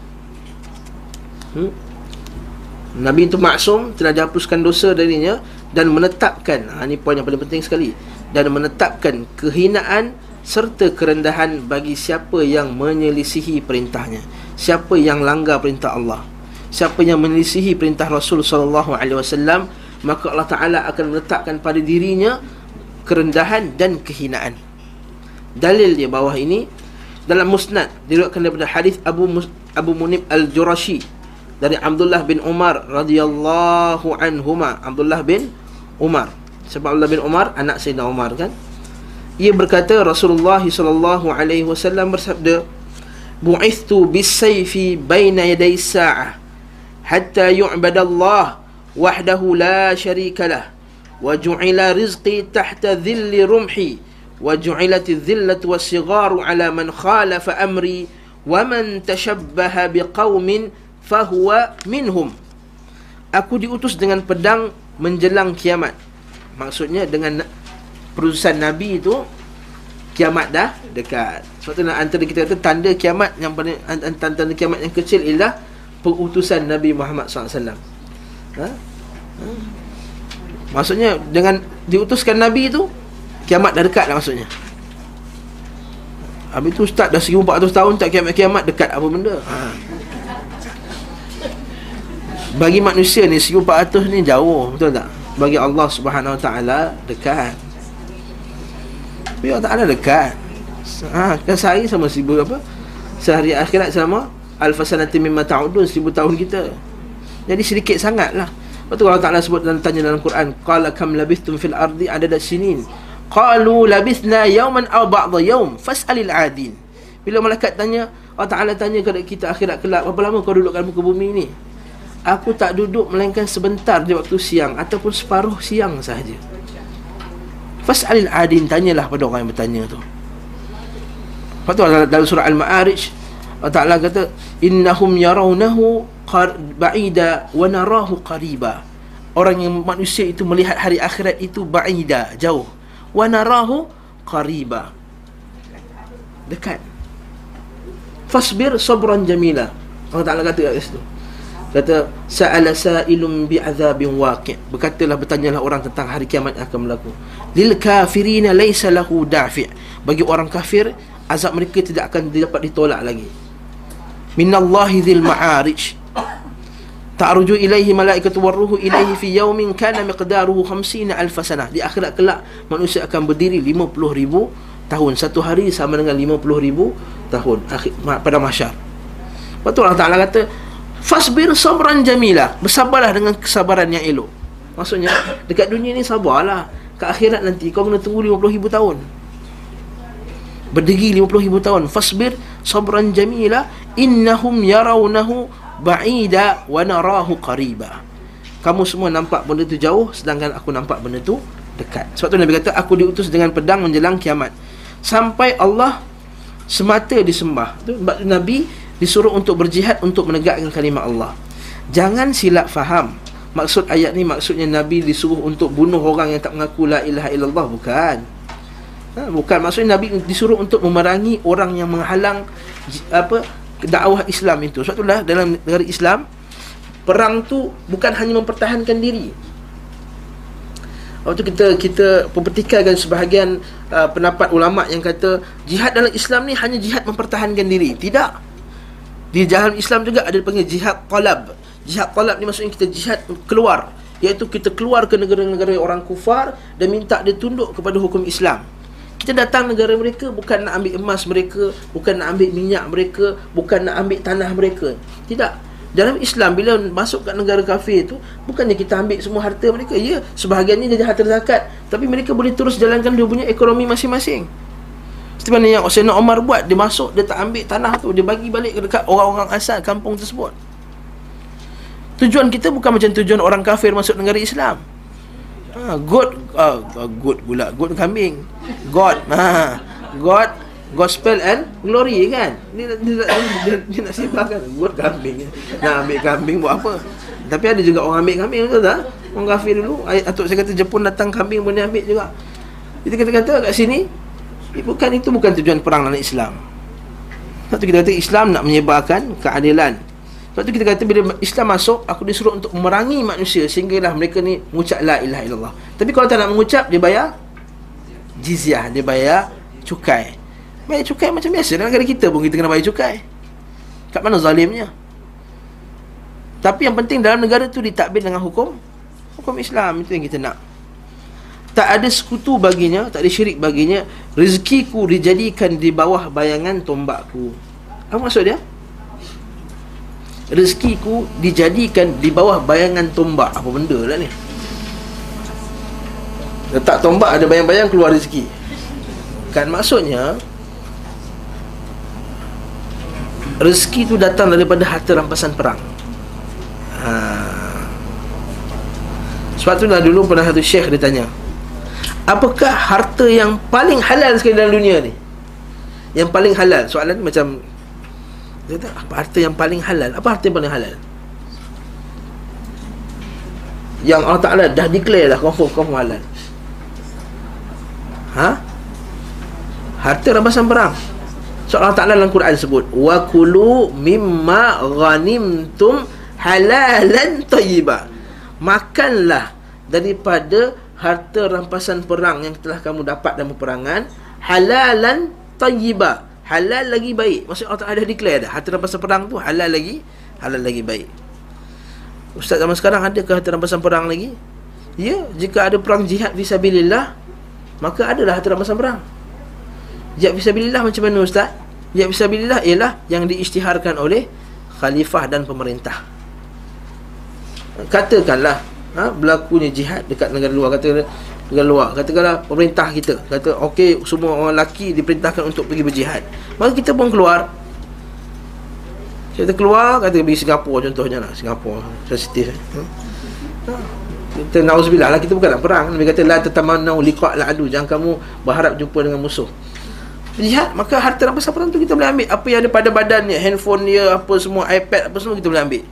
Hmm? Nabi itu maksum telah dihapuskan dosa darinya dan menetapkan ha, ini poin yang paling penting sekali dan menetapkan kehinaan serta kerendahan bagi siapa yang menyelisihi perintahnya siapa yang langgar perintah Allah siapa yang menyelisihi perintah Rasul sallallahu alaihi wasallam maka Allah taala akan meletakkan pada dirinya kerendahan dan kehinaan. Dalil dia bawah ini dalam musnad diriwayatkan daripada hadis Abu Abu Munib Al-Jurashi dari Abdullah bin Umar radhiyallahu anhuma. Abdullah bin Umar sebab Abdullah bin Umar anak Sayyidina Umar kan? Ia berkata Rasulullah sallallahu alaihi wasallam bersabda bu'ithtu bis-sayfi baina yaday sa'ah hatta yu'badallah wahdahu la syarika lah wa ju'ila rizqi tahta dhilli rumhi wa ju'ilat adh-dhillatu was-sigharu ala man khalafa amri wa man tashabbaha biqaumin fahuwa minhum. Aku diutus dengan pedang menjelang kiamat maksudnya dengan perutusan nabi itu kiamat dah dekat sebab tu antara kita kata tanda kiamat yang paling an- an- tanda kiamat yang kecil ialah pengutusan Nabi Muhammad SAW ha? ha? maksudnya dengan diutuskan Nabi itu kiamat dah dekat lah maksudnya Habis tu Ustaz dah 1400 tahun tak kiamat-kiamat dekat apa benda ha. Bagi manusia ni 1400 ni jauh betul tak? Bagi Allah Subhanahu Wa Taala dekat. Bagi Allah Taala dekat. Ha, kan sehari sama seribu apa? Sehari akhirat sama alfasanati mimma ta'udun seribu tahun kita. Jadi sedikit sangat lah. Lepas tu Allah Ta'ala sebut dan tanya dalam Quran Qala kam labithtum fil ardi adada sinin Qalu labithna yawman aw ba'da yawm Fas'alil adin Bila malaikat tanya Allah Ta'ala tanya kepada kita akhirat kelak Berapa lama kau duduk kat muka bumi ni Aku tak duduk melainkan sebentar di waktu siang Ataupun separuh siang sahaja. Fas'alil adin Tanyalah pada orang yang bertanya tu. Lepas tu dalam surah Al-Ma'arij Allah Ta'ala kata Innahum yarawnahu ba'ida wa narahu qariba. Orang yang manusia itu melihat hari akhirat itu ba'ida, jauh. Wa narahu qariba. Dekat. Fasbir sabran jamila. Allah Ta'ala kata kat situ Kata Sa'ala sa'ilum bi'azabin waqi' Berkatalah bertanyalah orang tentang hari kiamat yang akan berlaku Lil kafirina laysa lahu dafi' Bagi orang kafir Azab mereka tidak akan dapat ditolak lagi Minallahi dhil ma'arij Ta'ruju ilaihi malaikatu warruhu ilaihi fi yaumin kana miqdaruhu 50 alf sanah. Di akhirat kelak manusia akan berdiri 50 ribu tahun. Satu hari sama dengan 50 ribu tahun akhir, pada mahsyar. Betul Allah Ta'ala kata Fasbir sabran jamila. Bersabarlah dengan kesabaran yang elok. Maksudnya Dekat dunia ni sabarlah. Ke akhirat nanti kau kena tunggu 50 ribu tahun. Berdiri 50 ribu tahun. Fasbir sabran jamila. Innahum yarawnahu ba'ida wa narahu qariba. Kamu semua nampak benda tu jauh Sedangkan aku nampak benda tu dekat. Sebab tu Nabi kata Aku diutus dengan pedang menjelang kiamat. Sampai Allah semata disembah. Nabi disuruh untuk berjihad untuk menegakkan kalimah Allah. Jangan silap faham. Maksud ayat ni maksudnya Nabi disuruh untuk bunuh orang yang tak mengaku la ilaha illallah bukan. Ha, bukan maksudnya Nabi disuruh untuk memerangi orang yang menghalang apa dakwah Islam itu. Sebab itulah dalam negara Islam perang tu bukan hanya mempertahankan diri. Waktu kita kita mempertikaikan sebahagian uh, pendapat ulama yang kata jihad dalam Islam ni hanya jihad mempertahankan diri. Tidak. Di dalam Islam juga ada dipanggil jihad talab. Jihad talab ni maksudnya kita jihad keluar, iaitu kita keluar ke negara-negara orang kufar dan minta dia tunduk kepada hukum Islam. Kita datang negara mereka bukan nak ambil emas mereka, bukan nak ambil minyak mereka, bukan nak ambil tanah mereka. Tidak. Dalam Islam bila masuk kat negara kafir tu bukannya kita ambil semua harta mereka. Ya, sebahagiannya jadi harta zakat, tapi mereka boleh terus jalankan dia punya ekonomi masing-masing. Seperti mana yang Sayyidina Omar buat Dia masuk, dia tak ambil tanah tu Dia bagi balik ke dekat orang-orang asal kampung tersebut. Tujuan kita bukan macam tujuan orang kafir masuk negara Islam. Ha, God uh, God pula God kambing. God ha, God Gospel and glory kan? Dia, dia, dia, dia, dia nak sifatkan God kambing. Nak ambil kambing buat apa? Tapi ada juga orang ambil kambing betul tak? Orang kafir dulu Atuk saya kata Jepun datang kambing boleh ambil juga. Kita kata-kata kat sini Bukan itu bukan tujuan perang dalam Islam. Sebab tu kita kata Islam nak menyebarkan keadilan. Sebab tu kita kata bila Islam masuk Aku disuruh untuk memerangi manusia Sehinggalah mereka ni mengucap la ilaha illallah. Tapi kalau tak nak mengucap Dia bayar jizyah Dia bayar cukai. Bayar cukai macam biasa. Dalam negara kita pun kita kena bayar cukai. Kat mana zalimnya? Tapi yang penting dalam negara tu Ditakbir dengan hukum Hukum Islam. Itu yang kita nak tak ada sekutu baginya, tak ada syirik baginya. Rezekiku dijadikan di bawah bayangan tombakku. Apa maksud dia? Rezekiku dijadikan di bawah bayangan tombak. Apa benda lah ni? Letak tombak ada bayang-bayang keluar rezeki. Kan maksudnya rezeki tu datang daripada harta rampasan perang. Ha. Sebab tu lah dulu pernah satu syekh dia tanya, apakah harta yang paling halal sekali dalam dunia ni? Yang paling halal. Soalan ni macam kata, apa harta yang paling halal? Apa harta yang paling halal? Yang Allah Ta'ala dah declare dah confirm, confirm halal. Ha? Harta rampasan perang. So Allah Ta'ala dalam Quran sebut, wa kulu mimma ghanimtum halalan tayyiba. Makanlah daripada harta rampasan perang yang telah kamu dapat dalam peperangan halalan tayyiba. Halal lagi baik. Maksud Allah Taala dah declare dah harta rampasan perang tu halal lagi halal lagi baik. Ustaz zaman sekarang ada ke harta rampasan perang lagi? Ya jika ada perang jihad fisabilillah maka adalah harta rampasan perang. Jihad fisabilillah macam mana ustaz? Jihad fisabilillah ialah yang diisytiharkan oleh khalifah dan pemerintah. Katakanlah ha, berlakunya jihad dekat negara luar. Kata negara luar. Katakanlah pemerintah kita. Kata okey semua orang lelaki diperintahkan untuk pergi berjihad. Maka kita pun keluar. Kita keluar kata pergi Singapura contohnya lah. Singapura sensitif eh. ha. kita nauzubillah lah. Kita bukan nak perang. Nabi kata la tatamannau liqa' adu. Jangan kamu berharap jumpa dengan musuh. Jihad maka harta rampasan perang tu kita boleh ambil. Apa yang ada pada badannya handphone dia apa semua iPad apa semua kita boleh ambil.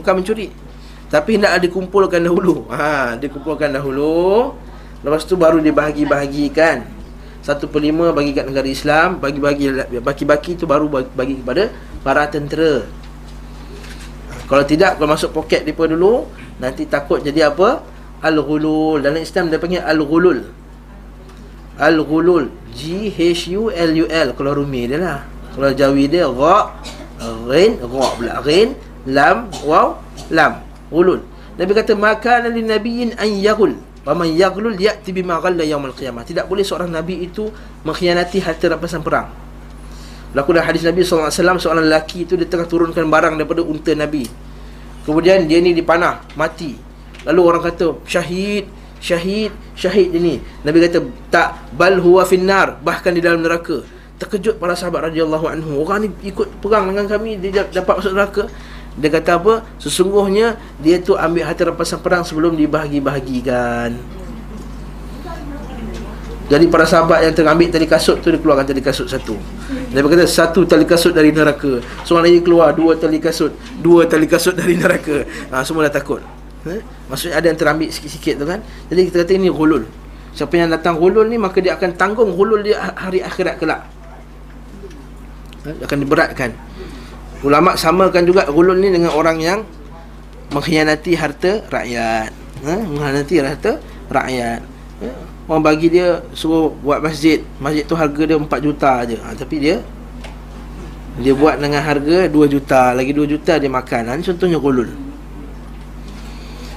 Bukan mencuri tapi hendaklah dikumpulkan dahulu. Ha, Dikumpulkan dahulu. Lepas tu baru dibahagi-bahagikan. Satu per lima bagi kat negara Islam Bagi-bagi Baki-baki tu baru bagi kepada Para tentera. Kalau tidak Kalau masuk poket mereka dulu Nanti takut jadi apa? Al-Ghulul. Dalam Islam dia panggil Al-Ghulul. Al-Ghulul. G-H-U-L-U-L Kalau rumi dia lah. Kalau jawi dia Ra Rin Ra pula. Rin Lam Waw Lam Ghulul. Nabi kata maka lin nabiyyin an yaghul. Wa man yaghlul ya'ti bima ghalla yaumil qiyamah. Tidak boleh seorang nabi itu mengkhianati harta rampasan perang. Laku dalam hadis Nabi SAW Seorang lelaki itu Dia tengah turunkan barang Daripada unta Nabi Kemudian dia ni dipanah Mati Lalu orang kata Syahid Syahid Syahid dia ni Nabi kata Tak Bal huwa finnar Bahkan di dalam neraka Terkejut para sahabat radhiyallahu anhu Orang ni ikut perang dengan kami Dia dapat masuk neraka dia kata apa? Sesungguhnya dia tu ambil harta rampasan perang sebelum dibahagi-bahagikan. Jadi para sahabat yang terambil tali kasut tu Dia keluarkan tali kasut satu Dia berkata satu tali kasut dari neraka Seorang lagi keluar dua tali kasut Dua tali kasut dari neraka ha, Semua dah takut ha? Maksudnya ada yang terambil sikit-sikit tu kan Jadi kita kata ini hulul Siapa yang datang hulul ni Maka dia akan tanggung hulul dia hari akhirat kelak ha? Akan diberatkan Ulama samakan juga hulul ni dengan orang yang Mengkhianati harta rakyat. Ha? Mengkhianati harta rakyat. Ha? Orang bagi dia suruh buat masjid. Masjid tu harga dia 4 juta je. Ha, Tapi dia Dia buat dengan harga 2 juta. Lagi 2 juta dia makan. Ha, Ini contohnya kulul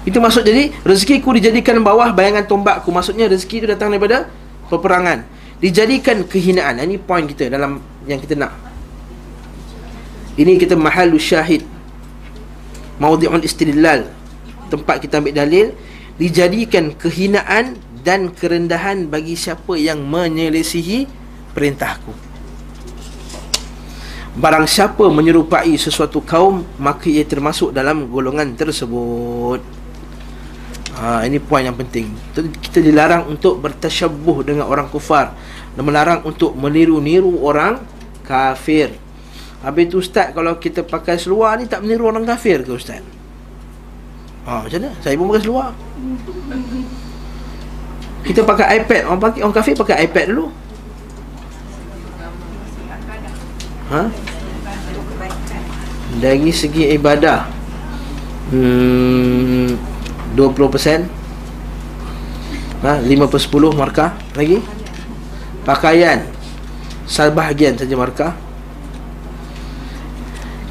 Itu maksud jadi Rezekiku dijadikan bawah bayangan tombakku. Maksudnya rezeki itu datang daripada Peperangan. Dijadikan kehinaan. Ha, Ini poin kita dalam yang kita nak Ini kita mahalus syahid Maudi'un istidlal Tempat kita ambil dalil Dijadikan kehinaan dan kerendahan bagi siapa yang menyelesihi perintahku. Barang siapa menyerupai sesuatu kaum, maka ia termasuk dalam golongan tersebut. Ha, ini poin yang penting. Kita dilarang untuk bertasyabuh dengan orang kufar dan melarang untuk meniru-niru orang kafir. Habis tu ustaz kalau kita pakai seluar ni tak meniru orang kafir ke ustaz? Ha, macam mana? Saya pun pakai seluar. Kita pakai iPad Orang pakai orang kafir pakai iPad dulu Ha? Dari segi ibadah hmm, 20% ha? 5 per 10 markah Lagi Pakaian Sebahagian saja markah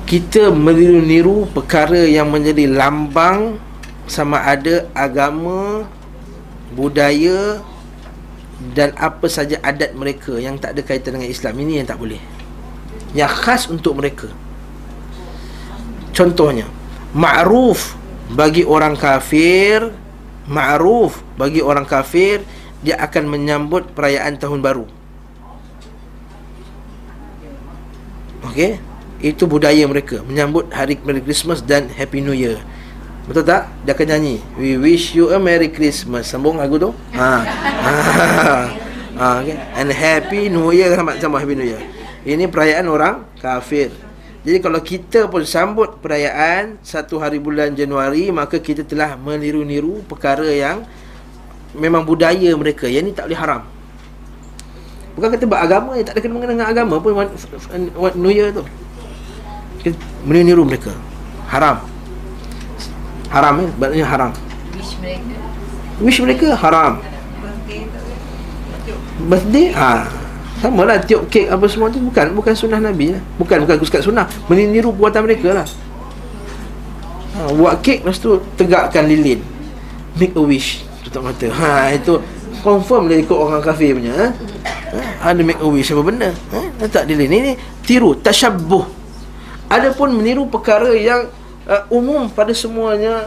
Kita meniru-niru perkara yang menjadi lambang Sama ada agama budaya dan apa saja adat mereka yang tak ada kaitan dengan Islam ini yang tak boleh. Yang khas untuk mereka. Contohnya, ma'ruf bagi orang kafir, ma'ruf bagi orang kafir dia akan menyambut perayaan tahun baru. Okey? Itu budaya mereka menyambut hari Merry Christmas dan Happy New Year. Betul tak? Dia akan nyanyi We wish you a Merry Christmas Sambung lagu tu ha. ha. ha. Okay. And Happy New Year Sama-sama Happy New Year Ini perayaan orang kafir Jadi kalau kita pun sambut perayaan Satu hari bulan Januari Maka kita telah meniru-niru perkara yang Memang budaya mereka Yang ini tak boleh haram Bukan kata beragama Tak ada kena dengan agama pun New Year tu Meniru-niru mereka Haram. Haram eh? Maknanya haram. Wish mereka. Wish mereka haram. Birthday? Ha. Sama lah tiup kek apa semua tu. Bukan bukan sunnah Nabi lah. bukan bukan sekat sunnah. Meniru perbuatan mereka lah. Ha, buat kek lepas tu tegakkan lilin. Make a wish. Tutup mata. Ha itu confirm dia ikut orang kafir punya ha? ha? ada make a wish apa benda ha? letak lilin. Ini tiru tasyabbuh adapun meniru perkara yang uh, umum pada semuanya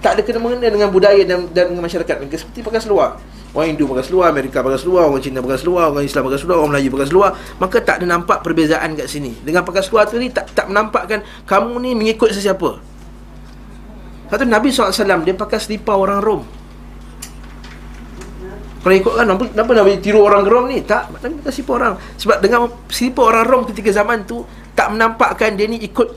tak ada kena mengena dengan budaya dan, dan masyarakat mereka seperti pakai seluar. Orang Hindu pakai seluar Amerika pakai seluar orang Cina pakai seluar orang Islam pakai seluar orang Melayu pakai seluar. Maka tak ada nampak perbezaan kat sini. Dengan pakai seluar tu ni tak tak menampakkan kamu ni mengikut sesiapa. Satu Nabi SAW dia pakai selipar orang Rom. Kalau ikut kan? Kenapa Nabi tiru orang Rom ni? Tak Nabi pakai selipar orang. Sebab dengan selipar orang Rom ketika zaman tu tak menampakkan dia ni ikut.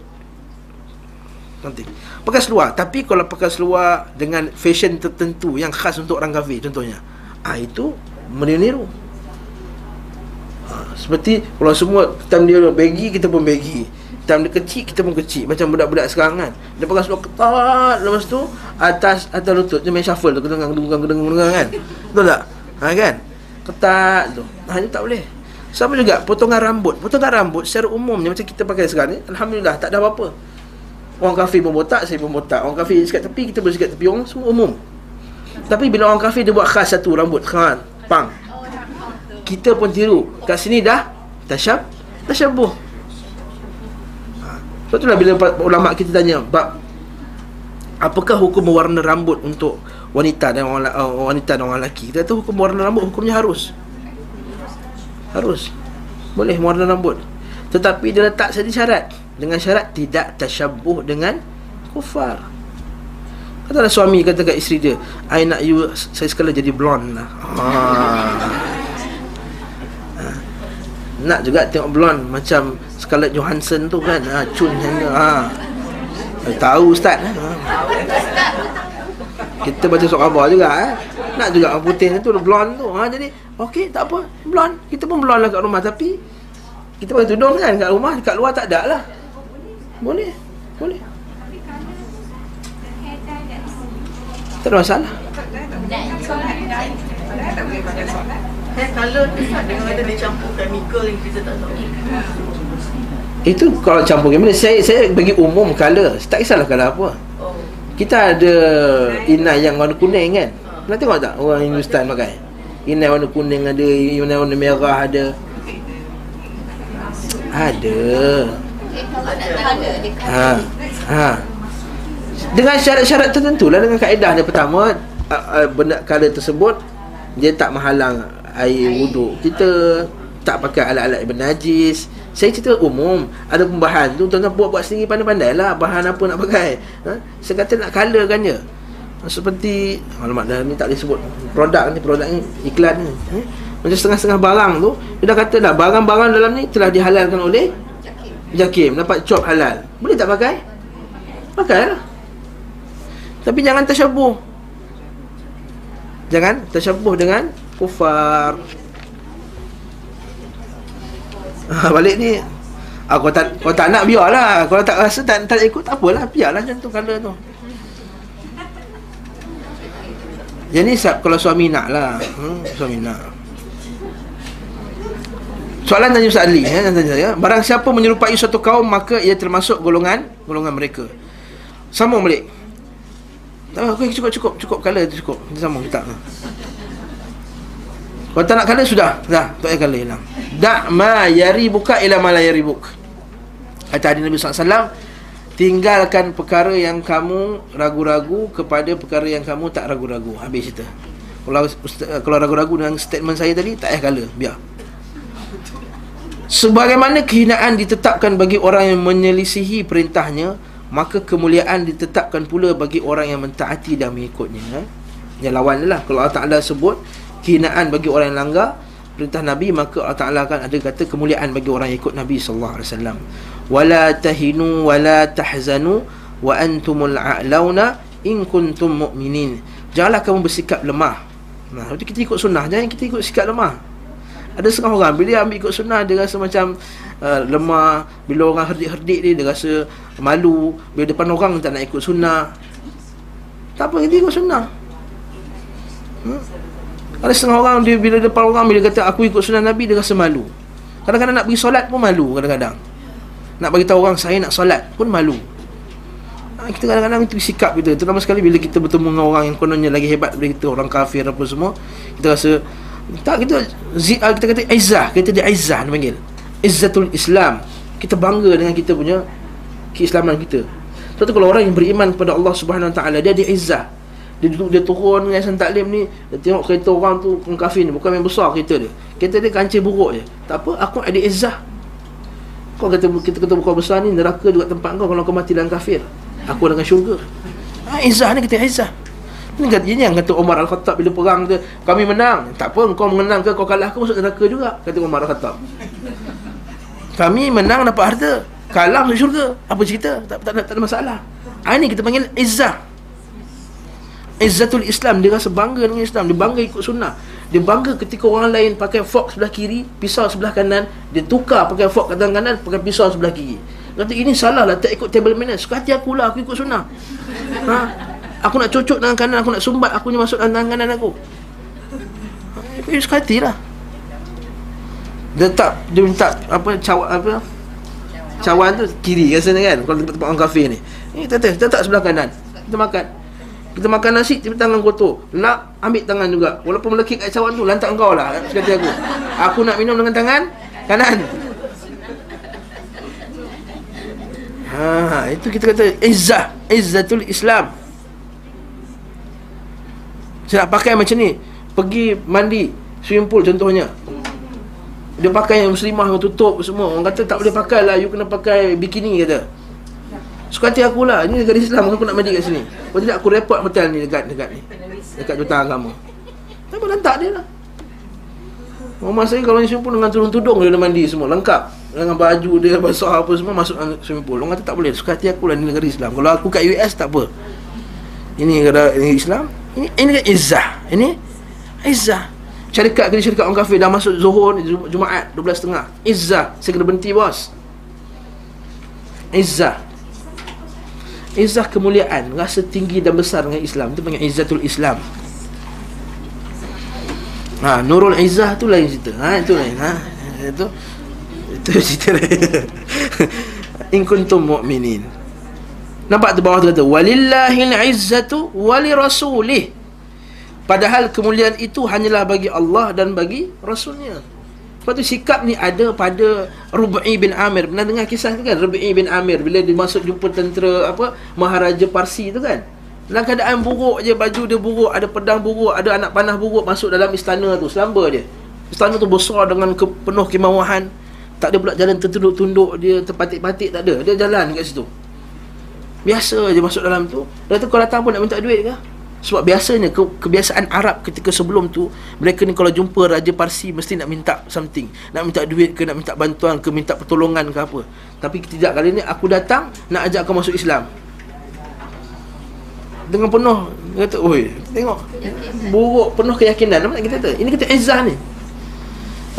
Nanti. Pakai seluar tapi kalau pakai seluar dengan fashion tertentu yang khas untuk orang kafir contohnya. Ah itu meniru ha, seperti kalau semua time dia bagi kita pun bagi time dia kecil kita pun kecil. Macam budak-budak sekarang kan. Dia pakai seluar ketat. Lepas tu atas atas lutut. Dia main shuffle tu kedengang kedengang kedengang kan. Betul tak? Ha kan? Ketat tu. Ha tak boleh sama juga potongan rambut potongan rambut secara umumnya macam kita pakai sekarang ni alhamdulillah tak ada apa-apa Orang kafir pun botak, saya pun botak. Orang kafir sikat tepi, kita boleh sikat tepi. Orang semua umum. Tapi bila orang kafir dia buat khas satu rambut, khan, pang. Kita pun tiru. Kat sini dah tasyab, tasyabuh. Ha. Sebab itulah bila ulama kita tanya, bab apakah hukum warna rambut untuk wanita dan orang uh, wanita dan orang lelaki? Kita tahu hukum warna rambut hukumnya harus. Harus. Boleh warna rambut. Tetapi dia letak satu syarat dengan syarat tidak tasyabuh dengan kufar katalah suami kata kat isteri dia I nak you saya sekali jadi blonde lah ha. Nak juga tengok blonde Macam Scarlett Johansson tu kan ha, Chun ha. Tahu Ustaz ha. Kita baca surat khabar juga eh. Nak juga putih tu Blonde tu. Ha, Jadi Okey tak apa. Blonde Kita pun blonde lah kat rumah Tapi Kita pakai tudung kan Kat rumah. Kat luar tak ada lah. Boleh. Boleh. Tak ada masalah. Dengan chemical yang kita tak tahu. Itu kalau campur gimana Saya saya bagi umum colour Tak kisahlah colour apa. Oh. Kita ada inai yang warna kuning kan? Pernah tengok tak orang Hindustan pakai? Inai warna kuning ada Inai warna merah ada. Ada. Ha Ha. Dengan syarat-syarat tertentu lah Dengan kaedah dia pertama Benda colour tersebut Dia tak menghalang air wuduk. Kita tak pakai alat-alat yang Saya cerita umum Ada pembahan tu Tuan-tuan buat-buat sendiri Pandai-pandai lah Bahan apa nak pakai. Ha? Saya kata nak colourkan je Seperti Alamak dah ni tak boleh sebut Produk ni Produk ni Iklan ni. Ha? Macam setengah-setengah barang tu Dia dah kata dah Barang-barang dalam ni Telah dihalalkan oleh Jakim. Jakim. Dapat cop halal. Boleh tak pakai? Pakai lah. Tapi jangan tersyabuh. Jangan tersyabuh dengan Kufar ha, Balik ni ah, Kau tak, kau tak nak biarlah Kalau tak rasa tak, tak ikut Tak apalah Biarlah macam tu colour tu. Yang ni kalau suami nak lah. Hmm, Suami nak. Soalan tanya Ustaz Ali eh, tanya saya. Barang siapa menyerupai suatu kaum Maka ia termasuk golongan Golongan mereka. Sambung balik. Tak apa, okay, cukup cukup. Cukup tu cukup. Kita sambung kita. Kalau tak nak color sudah. Dah, tak payah color hilang. Da' ma yaribuka ila ma la yaribuk. Kata hadis Nabi SAW Tinggalkan perkara yang kamu ragu-ragu Kepada perkara yang kamu tak ragu-ragu Habis cerita Kalau, kalau ragu-ragu dengan statement saya tadi Tak payah color, biar Sebagaimana kehinaan ditetapkan bagi orang yang menyelisihi perintahnya Maka kemuliaan ditetapkan pula bagi orang yang mentaati dan mengikutnya? Yang lawan lah Kalau Allah Ta'ala sebut Kehinaan bagi orang yang langgar Perintah Nabi Maka Allah Ta'ala akan ada kata Kemuliaan bagi orang yang ikut Nabi SAW Wala tahinu wala tahzanu Wa antumul a'launa In kuntum mu'minin. Janganlah kamu bersikap lemah. Nah, itu kita ikut sunnah. Jangan kita ikut sikap lemah. Ada setengah orang bila dia ambil ikut sunnah dia rasa macam uh, lemah. Bila orang herdik-herdik dia dia rasa malu. Bila depan orang tak nak ikut sunnah. Tak apa kita ikut sunnah. Hmm? Ada setengah orang dia bila depan orang bila kata aku ikut sunnah Nabi dia rasa malu. Kadang-kadang nak pergi solat pun malu kadang-kadang. Nak bagi tahu orang saya nak solat pun malu. Ha, kita kadang-kadang itu sikap kita. Terutama sekali bila kita bertemu dengan orang yang kononnya lagi hebat daripada kita orang kafir apa semua kita rasa tak kita ah, kita kata izzah kita dia izzah panggil izzatul islam. Kita bangga dengan kita punya keislaman kita. Sebab tu kalau orang yang beriman kepada Allah Subhanahu Wa Taala dia ada izzah dia duduk dia turun dengan Yayasan Taklim ni dia tengok kereta orang tu kafir ni bukan yang besar kereta dia kereta dia kancil buruk je tak apa aku ada izzah kau kata kita kata kau besar ni neraka juga tempat kau kalau kau mati dalam kafir aku dengan syurga ha, izzah ni kita izzah ini kata ini yang kata Umar Al-Khattab bila perang tu kami menang. Tak apa kau menang ke kau kalah kau masuk neraka juga kata Umar Al-Khattab. Kami menang dapat harta, kalah masuk syurga. Apa cerita? Tak tak, tak, tak ada masalah. Ini kita panggil izzah. Izzatul Islam Dia rasa bangga dengan Islam Dia bangga ikut sunnah. Dia bangga ketika orang lain Pakai fork sebelah kiri Pisau sebelah kanan. Dia tukar pakai fork ke tangan kanan Pakai pisau sebelah kiri. Kata ini salah lah Tak ikut table manners Suka hati aku lah Aku ikut sunnah. Ha? Aku nak cucuk tangan kanan Aku nak sumbat Aku ni masuk tangan kanan aku. Ha, Aku suka hati lah. Dia tak Dia minta Apa cawan Apa? Cawan tu kiri rasanya kan Kalau tempat-tempat orang kafir ni. Ni tak tak tak sebelah kanan. Kita makan kita makan nasi Tiba tangan kotor Lap Ambil tangan juga Walaupun melekit kat cawan tu Lantak engkau lah Sekali aku Aku nak minum dengan tangan Kanan Ha, itu kita kata izzah, izzatul Islam. Saya nak pakai macam ni, pergi mandi swimming pool contohnya. Dia pakai yang muslimah yang tutup semua. Orang kata tak boleh pakai lah, you kena pakai bikini kata. Suka hati aku lah Ini negara Islam Aku nak mandi kat sini Kalau tidak aku report hotel ni Dekat dekat ni Dekat Duta Agama Tak boleh lantak dia lah Rumah saya kalau swimming pool dengan turun tudung dia mandi semua lengkap dengan baju dia basah apa semua masuk dalam swimming pool. Orang kata tak boleh. Suka hati aku lah di negara Islam. Kalau aku kat US tak apa. Ini negara ini Islam. Ini ini kan izzah. Ini izzah. Syarikat kerja syarikat orang kafir dah masuk Zuhur Jum- Jumaat 12.30. Izzah. Saya kena berhenti bos. Izzah. Izzah kemuliaan, rasa tinggi dan besar dengan Islam. Itu panggil izzatul Islam. Ha, Nurul Izzah tu lain cerita. Ha, itu lain. Ha, itu itu cerita lain. In kuntum mu'minin. Nampak tu bawah tu kata walillahil izzatu wali rasulih. Padahal kemuliaan itu hanyalah bagi Allah dan bagi rasulnya. Sebab tu sikap ni ada pada Rubai bin Amir. Pernah dengar kisah tu kan? Rubai bin Amir bila dia masuk jumpa tentera apa Maharaja Parsi tu kan? Dalam keadaan buruk je baju dia buruk, ada pedang buruk, ada anak panah buruk masuk dalam istana tu, selamba dia. Istana tu besar dengan ke, penuh kemewahan. Tak ada pula jalan tertunduk-tunduk dia terpatik-patik tak ada. Dia jalan kat situ. Biasa je masuk dalam tu. Dah tu kau datang pun nak minta duit ke? Sebab biasanya ke, kebiasaan Arab ketika sebelum tu mereka ni kalau jumpa Raja Parsi mesti nak minta something, nak minta duit ke nak minta bantuan ke minta pertolongan ke apa. Tapi tidak kali ni aku datang nak ajak kau masuk Islam. Dengan penuh dia kata, "Oi, tengok. Buruk penuh keyakinan. Nampak kita kata, ini kata izzah ni.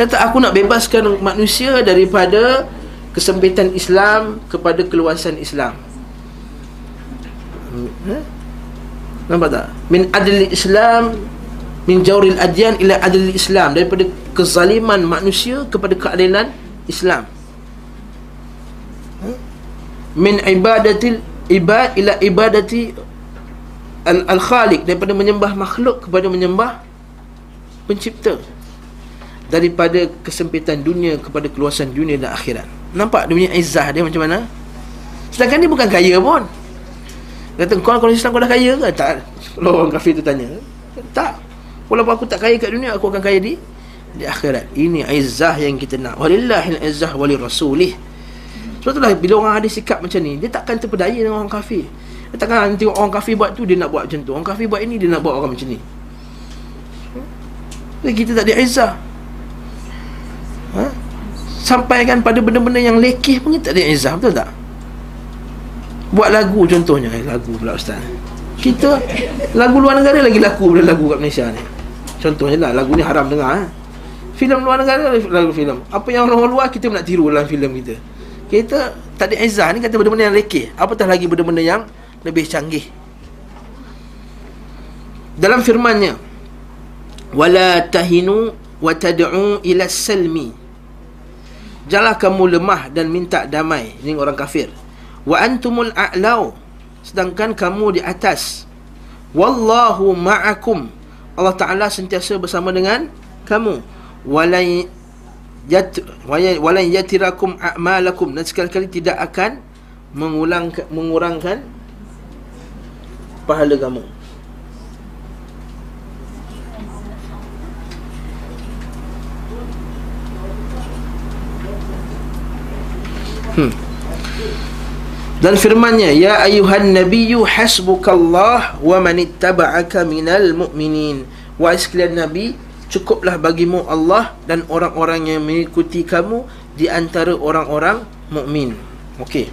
Dia kata aku nak bebaskan manusia daripada kesempitan Islam kepada keluasan Islam. Hmm? Nampak tak? Min adil Islam min jawril adyan ila adil Islam daripada kezaliman manusia kepada keadilan Islam. Min ibadatil ibad ila ibadati al al khaliq daripada menyembah makhluk kepada menyembah pencipta daripada kesempitan dunia kepada keluasan dunia dan akhirat. Nampak dia punya izzah dia macam mana? Sedangkan dia bukan kaya pun. Kata kau kalau Islam kau dah kaya ke? Tak. Kalau orang kafir tu tanya. Tak. Walaupun aku tak kaya kat dunia aku akan kaya di di akhirat. Ini izzah yang kita nak. Walillahil izzah wali rasulih. Sebab itulah bila orang ada sikap macam ni, dia takkan terpedaya dengan orang kafir. Dia takkan tengok orang kafir buat tu dia nak buat macam tu. Orang kafir buat ini dia nak buat orang macam ni. Jadi kita tak ada izzah. Ha? Sampaikan pada benda-benda yang lekeh pun kita tak ada izzah, betul tak? Buat lagu contohnya eh, Lagu pula Ustaz. Kita Lagu luar negara lagi laku Daripada lagu kat Malaysia ni. Contohnya lah Lagu ni haram dengar eh. Filem luar negara Lagu filem. Apa yang orang luar Kita nak tiru dalam filem kita. Kita Tak ada izah ni Kata benda-benda yang lekeh. Apatah lagi benda-benda yang Lebih canggih? Dalam firmannya Wala tahinu Wa tad'u ila salmi. Janganlah kamu lemah dan minta damai. Ini orang kafir wa antumul a'lau sedangkan kamu di atas. Wallahu ma'akum. Allah Taala sentiasa bersama dengan kamu. Walai yat walai yatirakum a'malakum. Dan sekali-kali tidak akan mengulang mengurangkan pahala kamu. Hmm. Dan firmannya Ya ayuhan nabiyyu hasbukallah Wa manittaba'aka minal mu'minin. Wahai sekalian Nabi Cukuplah bagimu Allah Dan orang-orang yang mengikuti kamu Di antara orang-orang mukmin. Okey.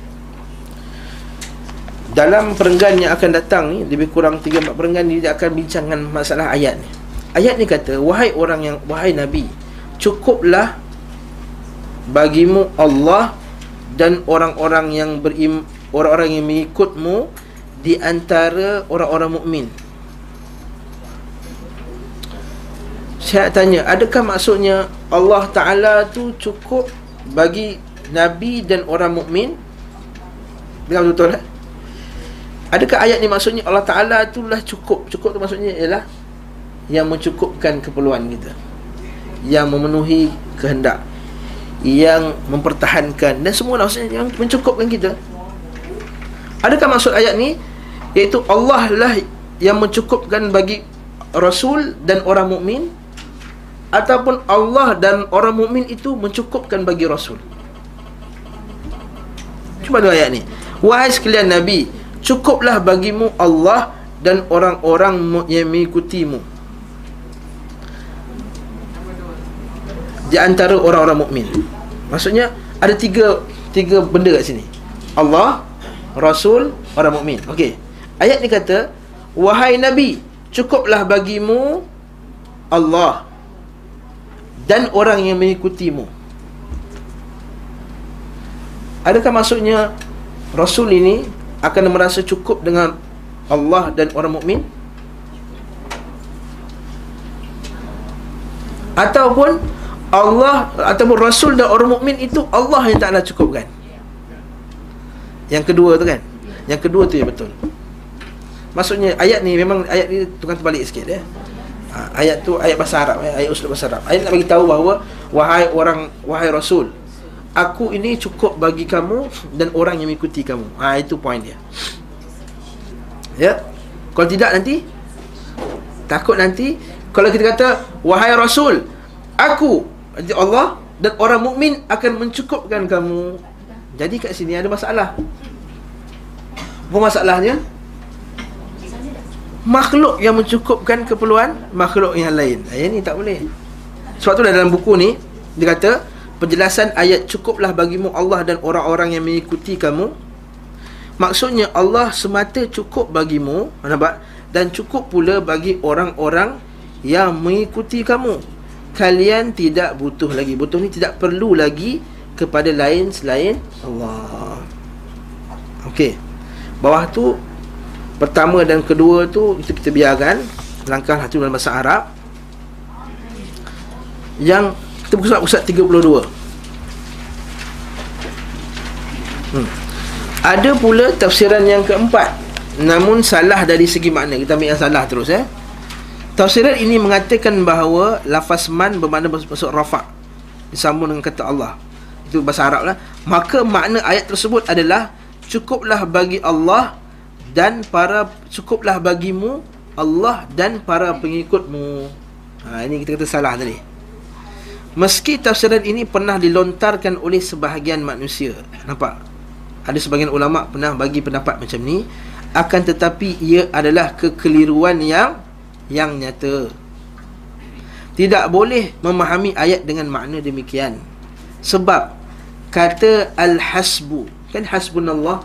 Dalam perenggan yang akan datang ni Lebih kurang 3-4 perenggan ni Dia akan bincangkan masalah ayat ni. Ayat ni kata Wahai orang yang Wahai Nabi Cukuplah Bagimu Allah dan orang-orang yang berim orang-orang yang mengikutmu di antara orang-orang mukmin. Saya tanya, adakah maksudnya Allah Taala tu cukup bagi nabi dan orang mukmin? Dengar betul tak? Adakah ayat ni maksudnya Allah Taala tu lah cukup? Cukup tu maksudnya ialah yang mencukupkan keperluan kita. Yang memenuhi kehendak yang mempertahankan. Dan semua maksudnya yang mencukupkan kita. Adakah maksud ayat ni? Iaitu Allah lah yang mencukupkan bagi rasul dan orang mukmin? Ataupun Allah dan orang mukmin itu mencukupkan bagi rasul? Cuma dua ayat ni. Wahai sekalian Nabi Cukuplah bagimu Allah Dan orang-orang yang mengikutimu di antara orang-orang mukmin. Maksudnya ada tiga tiga benda kat sini. Allah, Rasul, orang mukmin. Okey. Ayat ni kata, "Wahai Nabi, cukuplah bagimu Allah dan orang yang mengikutimu." Adakah maksudnya Rasul ini akan merasa cukup dengan Allah dan orang mukmin? Ataupun Allah ataupun Rasul dan orang mukmin itu Allah yang tak nak cukupkan. Yang kedua tu kan? Yang kedua tu yang betul. Maksudnya ayat ni memang ayat ni tukar terbalik sikit ya. Ha, ayat tu ayat bahasa Arab ya, ayat usul bahasa Arab. Ayat nak bagi tahu bahawa wahai orang wahai Rasul, aku ini cukup bagi kamu dan orang yang mengikuti kamu. Ha itu poin dia. Ya. Kalau tidak nanti takut nanti kalau kita kata wahai rasul, aku Allah dan orang mukmin akan mencukupkan kamu. Jadi kat sini ada masalah. Apa masalahnya? Makhluk yang mencukupkan keperluan makhluk yang lain. Ayat ni tak boleh. Sebab tu dalam buku ni dia kata penjelasan ayat cukuplah bagimu Allah dan orang-orang yang mengikuti kamu maksudnya Allah semata cukup bagimu nampak dan cukup pula bagi orang-orang yang mengikuti kamu kalian tidak butuh lagi. Butuh ni tidak perlu lagi kepada lain selain Allah. Okey. Bawah tu pertama dan kedua tu itu kita biarkan. Langkah satu dalam bahasa Arab. Yang kita buka surat pusat 32 hmm. Ada pula tafsiran yang keempat. Namun salah dari segi makna. Kita ambil yang salah terus eh Tafsiran ini mengatakan bahawa Lafaz man bermakna masuk rafa' Disambung dengan kata Allah. Itu bahasa Arab lah Maka makna ayat tersebut adalah Cukuplah bagi Allah Dan para Cukuplah bagimu Allah dan para pengikutmu. Ha, Ini kita kata salah tadi. Meski tafsiran ini pernah dilontarkan oleh sebahagian manusia. Nampak? Ada sebahagian ulama' pernah bagi pendapat macam ni. Akan tetapi ia adalah kekeliruan yang Yang nyata Tidak boleh memahami ayat dengan makna demikian. Sebab Kata Al-Hasbu Kan Hasbunallah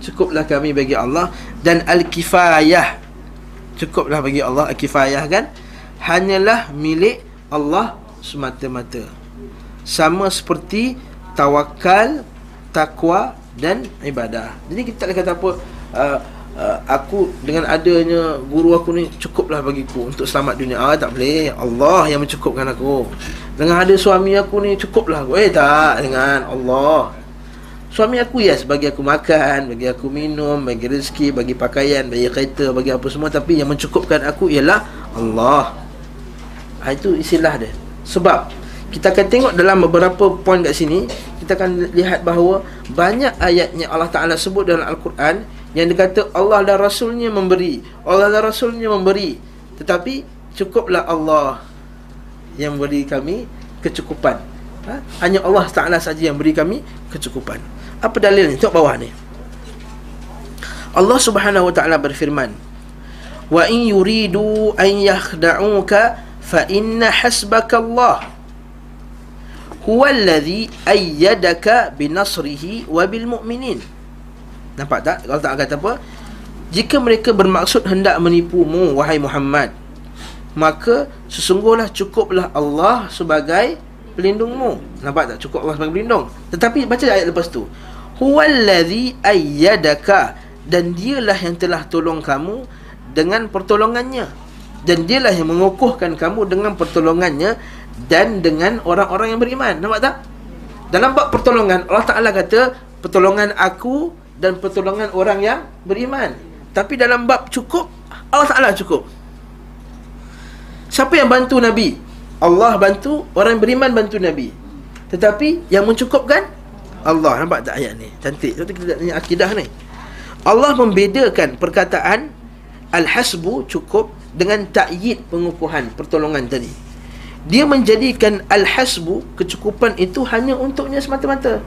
Cukuplah kami bagi Allah. Dan Al-Kifayah Cukuplah bagi Allah Al-Kifayah kan? Hanyalah milik Allah semata-mata. Sama seperti tawakal takwa dan ibadah. Jadi kita tak kata apa? Uh, uh, aku dengan adanya guru aku ni cukuplah bagiku untuk selamat dunia. Ah tak boleh. Allah yang mencukupkan aku. Dengan ada suami aku ni cukuplah. Aku eh tak dengan Allah? Suami aku yes bagi aku makan bagi aku minum bagi rezeki bagi pakaian bagi kereta bagi apa semua. Tapi yang mencukupkan aku ialah Allah. Ha, itu istilah dia. Sebab kita akan tengok dalam beberapa poin kat sini kita akan lihat bahawa banyak ayatnya Allah Taala sebut dalam Al-Quran yang dikata Allah dan Rasulnya memberi Allah dan Rasulnya memberi. Tetapi cukuplah Allah yang beri kami kecukupan. Ha? hanya Allah Taala saja yang beri kami kecukupan. Apa dalilnya? Tengok bawah ni. Allah Subhanahu Wa Taala berfirman wa in yuridu an yakhda'uka fa inna hasbaka Allah. Huwa alladhi ayyadaka binasrihi wa bil mu'minin nampak tak? Kalau tak kata apa? Jika mereka bermaksud hendak menipumu wahai Muhammad maka sesungguhnya cukuplah Allah sebagai pelindungmu. Nampak tak? Cukup Allah sebagai pelindung. Tetapi baca ayat lepas tu. Huwa alladhi ayyadaka. Dan dialah yang telah tolong kamu dengan pertolongannya. Dan dialah yang mengukuhkan kamu dengan pertolongannya dan dengan orang-orang yang beriman. Nampak tak? Dalam bab pertolongan Allah Taala kata pertolongan aku dan pertolongan orang yang beriman. Tapi dalam bab cukup Allah Taala cukup. Siapa yang bantu nabi? Allah bantu orang yang beriman bantu nabi. Tetapi yang mencukupkan? Allah. Nampak tak ayat ni? Cantik. Jadi kita tanya akidah ni. Allah membedakan perkataan al-hasbu cukup dengan takyid pengukuhan pertolongan tadi. Dia menjadikan al-hasbu kecukupan itu hanya untuknya semata-mata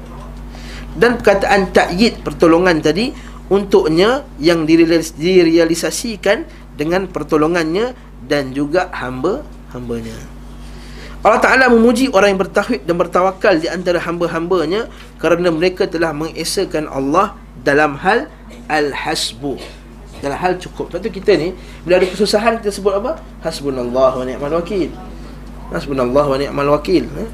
dan perkataan takyid pertolongan tadi untuknya yang direalisasikan dengan pertolongannya dan juga hamba hambanya. Allah Ta'ala memuji orang yang bertauhid dan bertawakal di antara hamba-hambanya kerana mereka telah mengesakan Allah dalam hal al-hasbu. Dalam hal cukup. Sebab tu kita ni bila ada kesusahan kita sebut apa? Hasbunallah wa ni'mal wakil. Hasbunallah wa ni'mal wakil eh?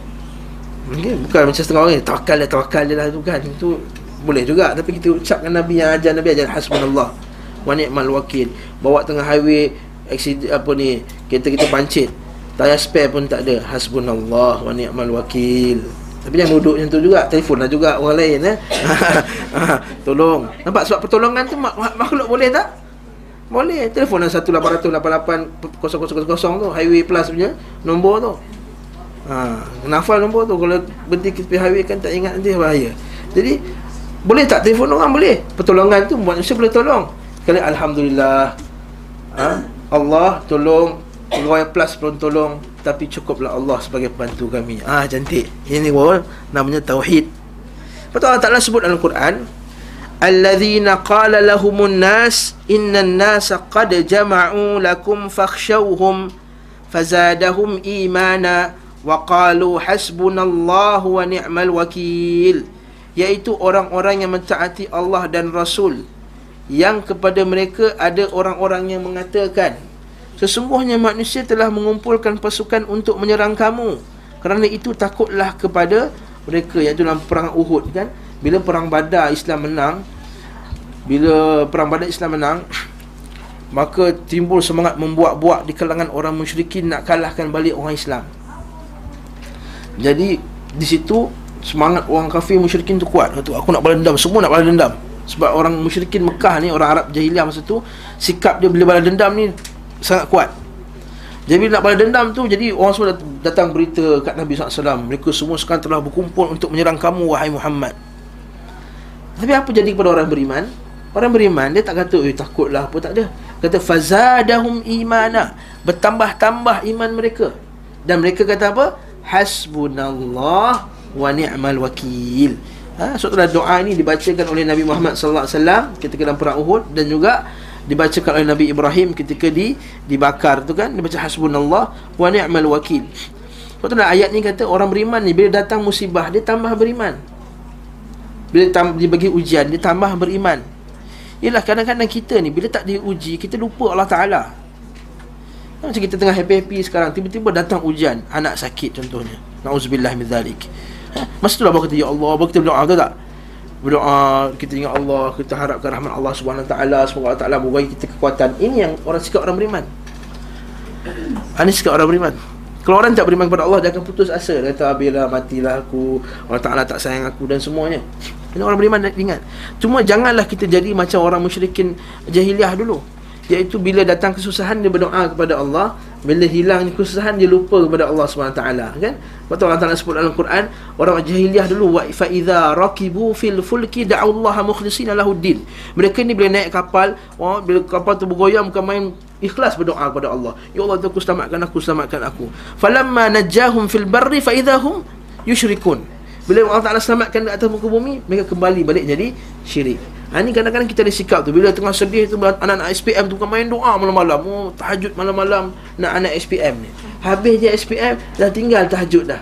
Bukan macam setengah orang tawakal dia tawakal dia lah tu kan? Itu boleh juga. Tapi kita ucapkan Nabi yang ajar Nabi ajar hasbunallah. Wa ni'mal wakil. Bawa tengah highway accident apa ni kereta kita pancit. Tayar spare pun tak ada. Hasbunallah wa ni'mal wakil. Tapi jangan duduk macam tu juga telefon lah juga orang lain eh? Tolong. Nampak sebab pertolongan tu mak- mak- makhluk boleh tak? Boleh. Telefon lah 1-888-0000 tu highway plus punya nombor tu ha, nafal nombor tu kalau berhenti ke tepi highway kan tak ingat nanti bahaya. Jadi boleh tak telefon orang? Boleh. Pertolongan tu manusia boleh tolong. Sekali Alhamdulillah. Ha? Allah tolong. Pegawai plus pun tolong. Tapi cukuplah Allah sebagai pembantu kami. Ah cantik. Ini pun namanya Tauhid. Tu Allah Ta'ala sebut dalam Quran Alladzina qala lahumun nas Inna nasa qad jama'u lakum fakhshawhum Fazadahum imana Wa qalu hasbunallahu wa ni'mal wakil. Iaitu orang-orang yang mentaati Allah dan Rasul. Yang kepada mereka ada orang-orang yang mengatakan sesungguhnya manusia telah mengumpulkan pasukan untuk menyerang kamu. Kerana itu takutlah kepada mereka. Iaitu dalam perang Uhud kan. Bila perang Badar Islam menang bila perang Badar Islam menang maka timbul semangat membuat-buat di kalangan orang musyrikin nak kalahkan balik orang Islam jadi di situ semangat orang kafir musyrikin tu kuat. Kata aku nak balas dendam. Semua nak balas dendam. Sebab orang musyrikin Mekah ni orang Arab jahiliah masa tu sikap dia bila balas dendam ni sangat kuat. Jadi bila nak balas dendam tu jadi orang semua datang berita kat Nabi SAW mereka semua sekarang telah berkumpul untuk menyerang kamu wahai Muhammad. Tapi apa jadi kepada orang beriman? Orang beriman dia tak kata eh takutlah apa tak ada. Kata fazadahum imana. Bertambah-tambah iman mereka. Dan mereka kata apa hasbunallah wa ni'mal wakil Ha, so itulah doa ini dibacakan oleh Nabi Muhammad sallallahu alaihi wasallam ketika dalam perang Uhud dan juga dibacakan oleh Nabi Ibrahim ketika di dibakar tu kan dibaca hasbunallah wa ni'mal wakil. So itulah ayat ni kata orang beriman ni bila datang musibah dia tambah beriman. Bila tam, dibagi ujian dia tambah beriman. Yalah kadang-kadang kita ni bila tak diuji kita lupa Allah Taala. Macam kita tengah happy-happy sekarang tiba-tiba datang ujian anak sakit contohnya. Nauzubillah min zalik. Masa itulah baru kita Ya Allah Baru kita berdoa Tahu tak? Berdoa Kita ingat Allah Kita harapkan rahmat Allah Taala Semoga Allah Ta'ala Memberi kita kekuatan. Ini yang orang sikap orang beriman. Ini sikap orang beriman. Kalau orang tak beriman kepada Allah Dia akan putus asa. Dia kata Bila matilah aku. Allah Ta'ala tak sayang aku Dan semuanya. Ini orang beriman ingat. Cuma janganlah kita jadi Macam orang musyrikin Jahiliah dulu Iaitu bila datang kesusahan Dia berdoa kepada Allah. Bila hilang kesusahan Dia lupa kepada Allah SWT kan? Lepas Allah Ta'ala sebut dalam Quran Orang jahiliah dulu Wa fa'idha rakibu fil fulki Da'ullaha mukhlisina lahuddin Mereka ni bila naik kapal oh, Bila kapal tu bergoyang Bukan main ikhlas berdoa kepada Allah. Ya Allah tu aku selamatkan aku Selamatkan aku. Falamma najahum fil barri Fa'idhahum yushrikun. Bila Allah Ta'ala selamatkan di atas muka bumi Mereka kembali balik jadi syirik Ha, ni kadang-kadang kita ada sikap tu. Bila tengah sedih tu Anak-anak SPM tu bukan main doa malam-malam. Oh, Tahajud malam-malam Nak anak SPM ni. Habis dia SPM Dah tinggal tahajud dah.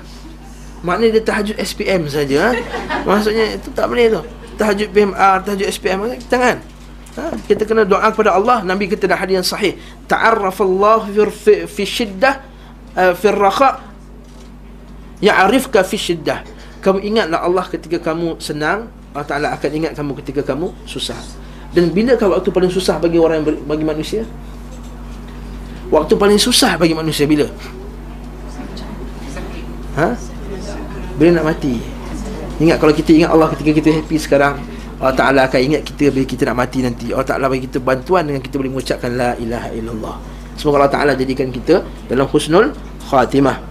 Maknanya dia tahajud SPM saja. Ha? Maksudnya itu tak boleh tu. Tahajud PMR Tahajud SPM Jangan ha? Kita kena doa kepada Allah. Nabi kita dah hadis yang sahih Ta'arrafallah fi, fi, fi syiddah uh, Fi rakha Ya'arifka fi syiddah Kamu ingatlah Allah ketika kamu senang Allah Ta'ala akan ingat kamu ketika kamu susah Dan bila kau waktu paling susah bagi orang yang bagi manusia? Waktu paling susah bagi manusia bila? Ha? Bila nak mati Ingat kalau kita ingat Allah ketika kita happy sekarang Allah Ta'ala akan ingat kita bila kita nak mati nanti Allah Ta'ala bagi kita bantuan dengan kita boleh mengucapkan La ilaha illallah Semoga Allah Ta'ala jadikan kita dalam husnul khatimah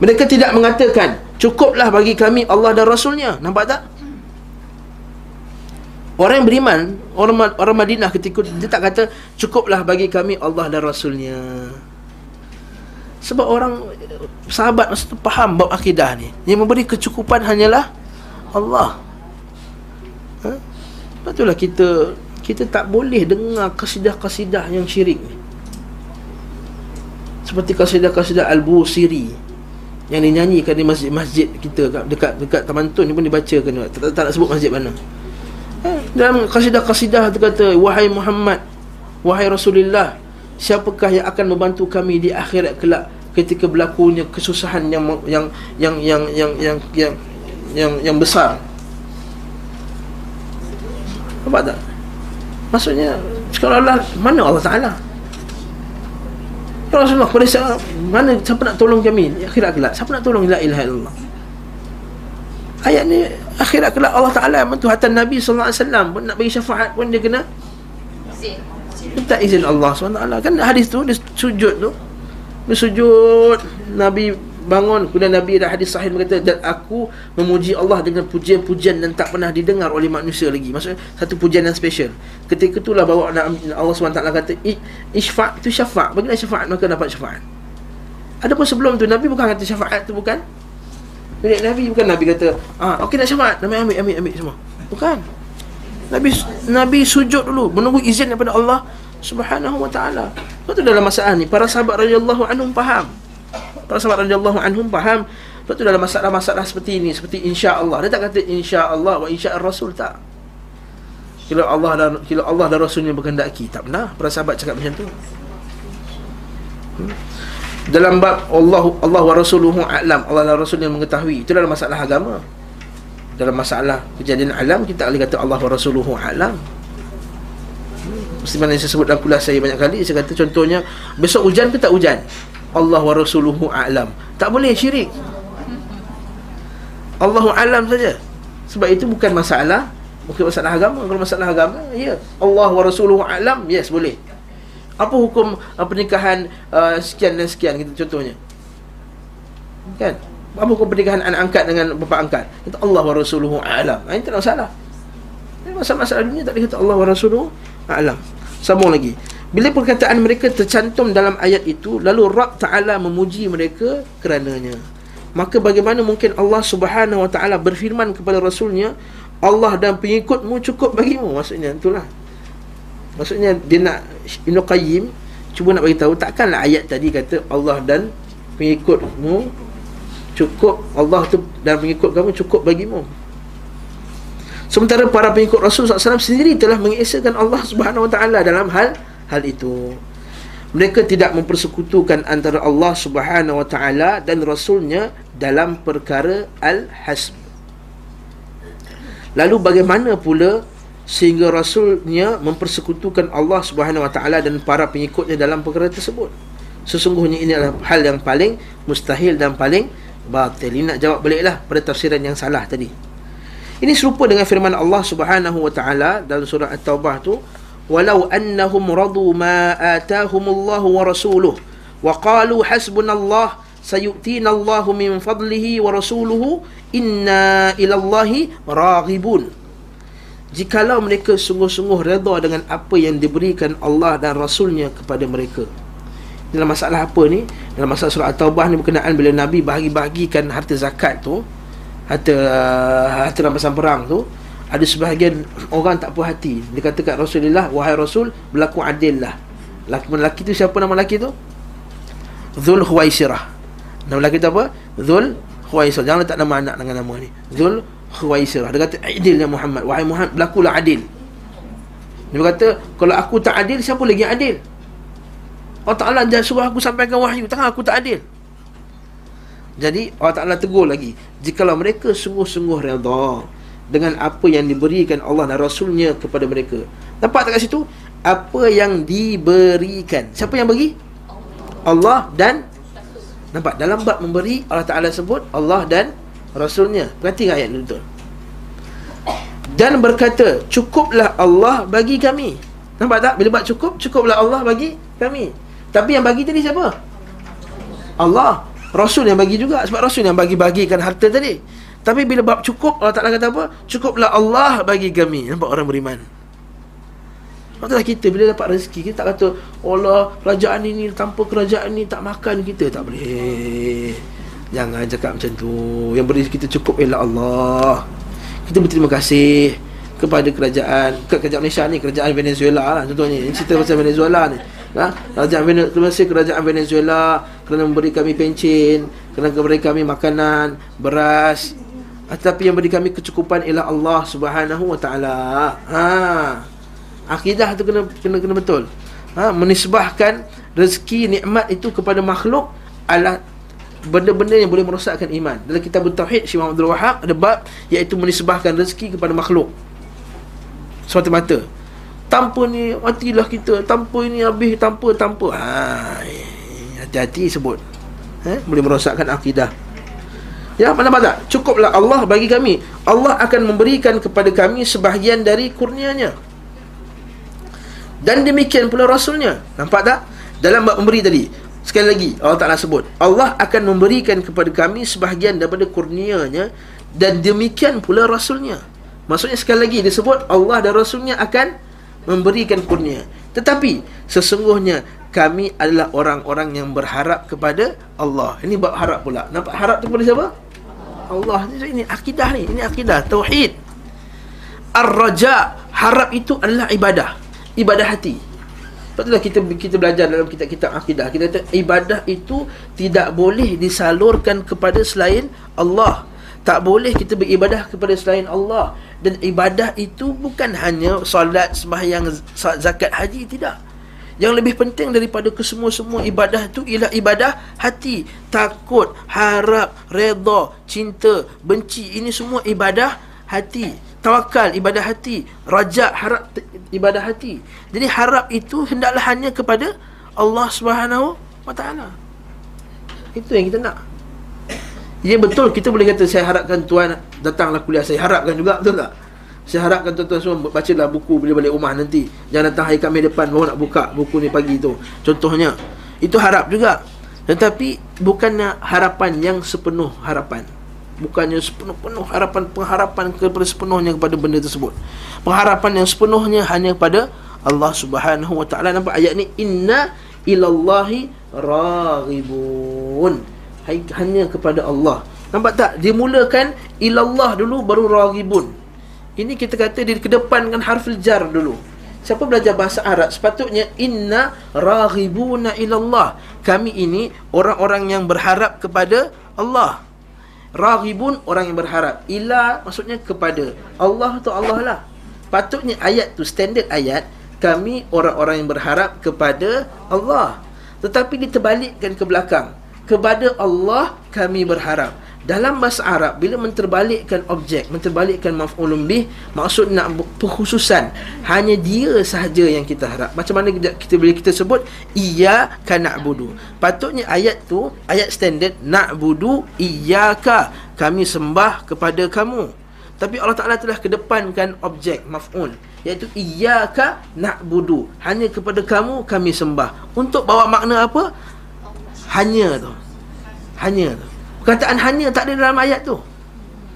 Mereka tidak mengatakan Cukuplah bagi kami Allah dan Rasulnya Nampak tak? Orang yang beriman Orang, orang Madinah ketika Dia tak kata Cukuplah bagi kami Allah dan Rasulnya. Sebab orang Sahabat masa tu faham Bab akidah ni. Yang memberi kecukupan hanyalah Allah. Ha? Sebab itulah kita Kita tak boleh dengar Kasidah-kasidah yang syirik ni. Seperti kasidah-kasidah Al-Busiri yang dinyanyikan di masjid-masjid kita kat- dekat dekat Taman Tun ni pun dibacakan. Tak, tak, nak sebut masjid mana dalam kasidah-kasidah tu kata wahai Muhammad wahai Rasulullah siapakah yang akan membantu kami di akhirat kelak ketika berlakunya kesusahan yang yang yang yang yang yang yang yang, yang besar? Nampak tak? Maksudnya sekarang mana Allah Ta'ala? Ya Rasulullah pada saat mana siapa nak tolong kami akhirat kelak? Siapa nak tolong? La ilaha illallah ayat ni akhirat kelak Allah Taala bantu hatta Nabi sallallahu alaihi wasallam. Pun nak bagi syafaat pun dia kena minta izin Allah SWT kan hadis tu dia sujud tu. Dia sujud Nabi bangun. Kemudian Nabi ada hadis sahih berkata dan aku memuji Allah dengan pujian-pujian yang tak pernah didengar oleh manusia lagi. Maksudnya satu pujian yang special. Ketika itulah bawa Allah SWT kata "I- isfa' tu syafa' bagilah syafaat? Maka dapat syafaat. Adapun sebelum tu Nabi bukan kata syafaat tu bukan Milik Nabi bukan Nabi kata ah okey nak syafaat Nabi ambil ambil ambil semua bukan Nabi Nabi sujud dulu menunggu izin daripada Allah Subhanahu wa taala. Lepas tu dalam masalah ni para sahabat radhiyallahu anhum faham. Para sahabat radhiyallahu anhum faham. Lepas tu dalam masalah-masalah seperti ini seperti insya-Allah. Dia tak kata insya-Allah wa insya rasul tak. Kalau Allah dan kalau Allah dan Rasulnya berkehendaki tak pernah para sahabat cakap macam tu. Hmm. Dalam bab Allah Allah wa rasuluhu a'lam. Allah dan Rasul yang mengetahui. Itu dalam masalah agama. Dalam masalah kejadian alam kita tak boleh kata Allah wa rasuluhu a'lam. Mesti mana saya sebut dalam kuliah saya banyak kali Saya kata contohnya Besok hujan ke tak hujan? Allah wa rasuluhu a'lam. Tak boleh syirik. Allahu a'lam saja. Sebab itu bukan masalah Bukan masalah agama. Kalau masalah agama Ya. Allah wa rasuluhu a'lam Yes boleh Apa hukum uh, pernikahan uh, Sekian dan sekian gitu contohnya? Kan? Apa hukum pernikahan anak angkat dengan bapa angkat? Itu Allah wa rasuluhu a'lam. Ini tak ada masalah. Ini Masalah-masalah dunia tak boleh kata Allah wa rasuluhu a'lam. Sambung lagi. Bila perkataan mereka tercantum dalam ayat itu lalu Rabb Taala memuji mereka kerananya. Maka bagaimana mungkin Allah Subhanahu Wa Taala berfirman kepada rasulnya Allah dan pengikutmu cukup bagimu? Maksudnya itulah maksudnya dia nak Ibn Qayyim cuba nak bagi tahu takkanlah ayat tadi kata Allah dan pengikutmu cukup Allah tu dan pengikut kamu cukup bagimu Sementara para pengikut Rasul SAW sendiri telah mengesahkan Allah Subhanahu Wa Taala dalam hal hal itu. Mereka tidak mempersekutukan antara Allah Subhanahu Wa Taala dan Rasulnya dalam perkara al-hasb. Lalu bagaimana pula sehingga Rasulnya mempersekutukan Allah Subhanahu Wa Taala dan para pengikutnya dalam perkara tersebut? Sesungguhnya ini adalah hal yang paling mustahil dan paling batil. Ini nak jawab baliklah pada tafsiran yang salah tadi. Ini serupa dengan firman Allah Subhanahu wa taala dalam surah At-Taubah tu, "Walau annahum radu ma atahumullahu wa rasuluhu wa qalu hasbunallah sayu'tina Allahu min fadlihi wa rasuluhu inna ila Allahi raghibun." Jikalau mereka sungguh-sungguh redha dengan apa yang diberikan Allah dan Rasulnya kepada mereka. Dalam masalah apa ni? Dalam masalah surah At-Taubah ni berkenaan bila Nabi bahagi-bahagikan harta zakat tu, harta uh, harta rampasan perang tu ada sebahagian orang tak puas hati. Dia kata kat Rasulullah wahai Rasul berlaku adil lah laki lelaki tu siapa nama lelaki tu? Zul Huwaisirah nama lelaki tu apa? Zul Huwaisirah jangan letak nama anak dengan nama ni. Zul Huwaisirah dia kata adil ya Muhammad. Wahai Muhammad berlakulah adil. Dia berkata kalau aku tak adil siapa lagi adil? Allah Ta'ala dia suruh aku sampaikan wahyu. Takkan aku tak adil. Jadi Allah Ta'ala tegur lagi. Jikalau mereka sungguh-sungguh redha Dengan apa yang diberikan Allah dan Rasulnya kepada mereka. Nampak tak kat situ? Apa yang diberikan. Siapa yang beri? Allah dan Nampak? Dalam bab memberi Allah Ta'ala sebut Allah dan Rasulnya Perhati ayat ni betul Dan berkata Cukuplah Allah bagi kami Nampak tak? Bila bab cukup Cukuplah Allah bagi kami Tapi yang bagi tadi siapa? Allah Rasul yang bagi juga sebab Rasul yang bagi-bagikan harta tadi. Tapi bila bab cukup Allah Taala kata apa? Cukuplah Allah bagi kami. Nampak orang beriman. Maksudnya kita bila dapat rezeki kita tak kata Allah kerajaan ini tanpa kerajaan ini tak makan kita tak boleh. Jangan cakap macam tu. Yang beri kita cukup ialah Allah. Kita berterima kasih kepada kerajaan ke kerajaan Malaysia ni kerajaan Venezuela lah contohnya ini cerita pasal Venezuela ni ha? Kerajaan Venezuela kerajaan Venezuela Kerana memberi kami pencin Kerana memberi kami makanan Beras Tetapi yang beri kami kecukupan Ialah Allah subhanahu wa ta'ala ha. Akidah tu kena kena, kena betul ha? Menisbahkan rezeki nikmat itu kepada makhluk Adalah benda-benda yang boleh merosakkan iman. Dalam kitab Tauhid Syekh Muhammad Abdul Wahab Ada bab Iaitu menisbahkan rezeki kepada makhluk. Semata-mata tanpa ni matilah kita. Tanpa ini habis tanpa tanpa. Ha hati-hati sebut. Eh boleh merosakkan akidah. Ya mana mana cukuplah Allah bagi kami. Allah akan memberikan kepada kami sebahagian dari kurnianya. Dan demikian pula rasulnya. Nampak tak? Dalam bab memberi tadi sekali lagi Allah Taala sebut Allah akan memberikan kepada kami sebahagian daripada kurnianya dan demikian pula rasulnya. Maksudnya sekali lagi disebut Allah dan rasulnya akan memberikan kurnia. Tetapi sesungguhnya kami adalah orang-orang yang berharap kepada Allah. Ini bab harap pula. Nampak harap tu kepada siapa? Allah. Ini akidah ni. Ini akidah tauhid. Ar-raja harap itu adalah ibadah. Ibadah hati Sebab kita kita belajar dalam kitab-kitab akidah kita kata ibadah itu tidak boleh disalurkan kepada selain Allah tak boleh kita beribadah kepada selain Allah dan ibadah itu bukan hanya solat, sembahyang, zakat, haji tidak. Yang lebih penting daripada kesemua-semua ibadah itu ialah ibadah hati, takut, harap, redha, cinta, benci. Ini semua ibadah hati. Tawakal ibadah hati, rajak harap ibadah hati. Jadi harap itu hendaklah hanya kepada Allah Subhanahu wa taala. Itu yang kita nak. Ya betul kita boleh kata saya harapkan tuan datanglah kuliah saya harapkan juga betul tak? Saya harapkan tuan-tuan semua bacalah buku bila balik rumah nanti. Jangan datang hari Khamis depan baru nak buka buku ni pagi tu. Contohnya. Itu harap juga. Tetapi bukannya harapan yang sepenuh harapan. Bukannya sepenuh-penuh harapan pengharapan kepada sepenuhnya kepada benda tersebut. Pengharapan yang sepenuhnya hanya pada Allah Subhanahu Wa Taala. Nampak ayat ni inna ilallahi raghibun hanya kepada Allah. Nampak tak? Dimulakan ilallah dulu baru raghibun. Ini kita kata di kedepankan harful jar dulu. Siapa belajar bahasa Arab sepatutnya inna raghibuna ilallah. Kami ini orang-orang yang berharap kepada Allah. Raghibun orang yang berharap. Ila maksudnya kepada. Allah tu Allah lah. Patutnya ayat tu standard ayat kami orang-orang yang berharap kepada Allah. Tetapi diterbalikkan ke belakang kepada Allah kami berharap dalam bahasa Arab bila menterbalikkan objek menterbalikkan maf'ulun bih maksud nak perkhususan hanya dia sahaja yang kita harap. Macam mana kita boleh kita sebut? Iya ka na'budu. Patutnya ayat tu ayat standard na'budu iyyaka. Kami sembah kepada kamu. Tapi Allah Taala telah kedepankan objek maf'ul iaitu iyyaka na'budu. Hanya kepada kamu kami sembah. Untuk bawa makna apa? Hanya tu. Hanya tu perkataan hanya tak ada dalam ayat tu.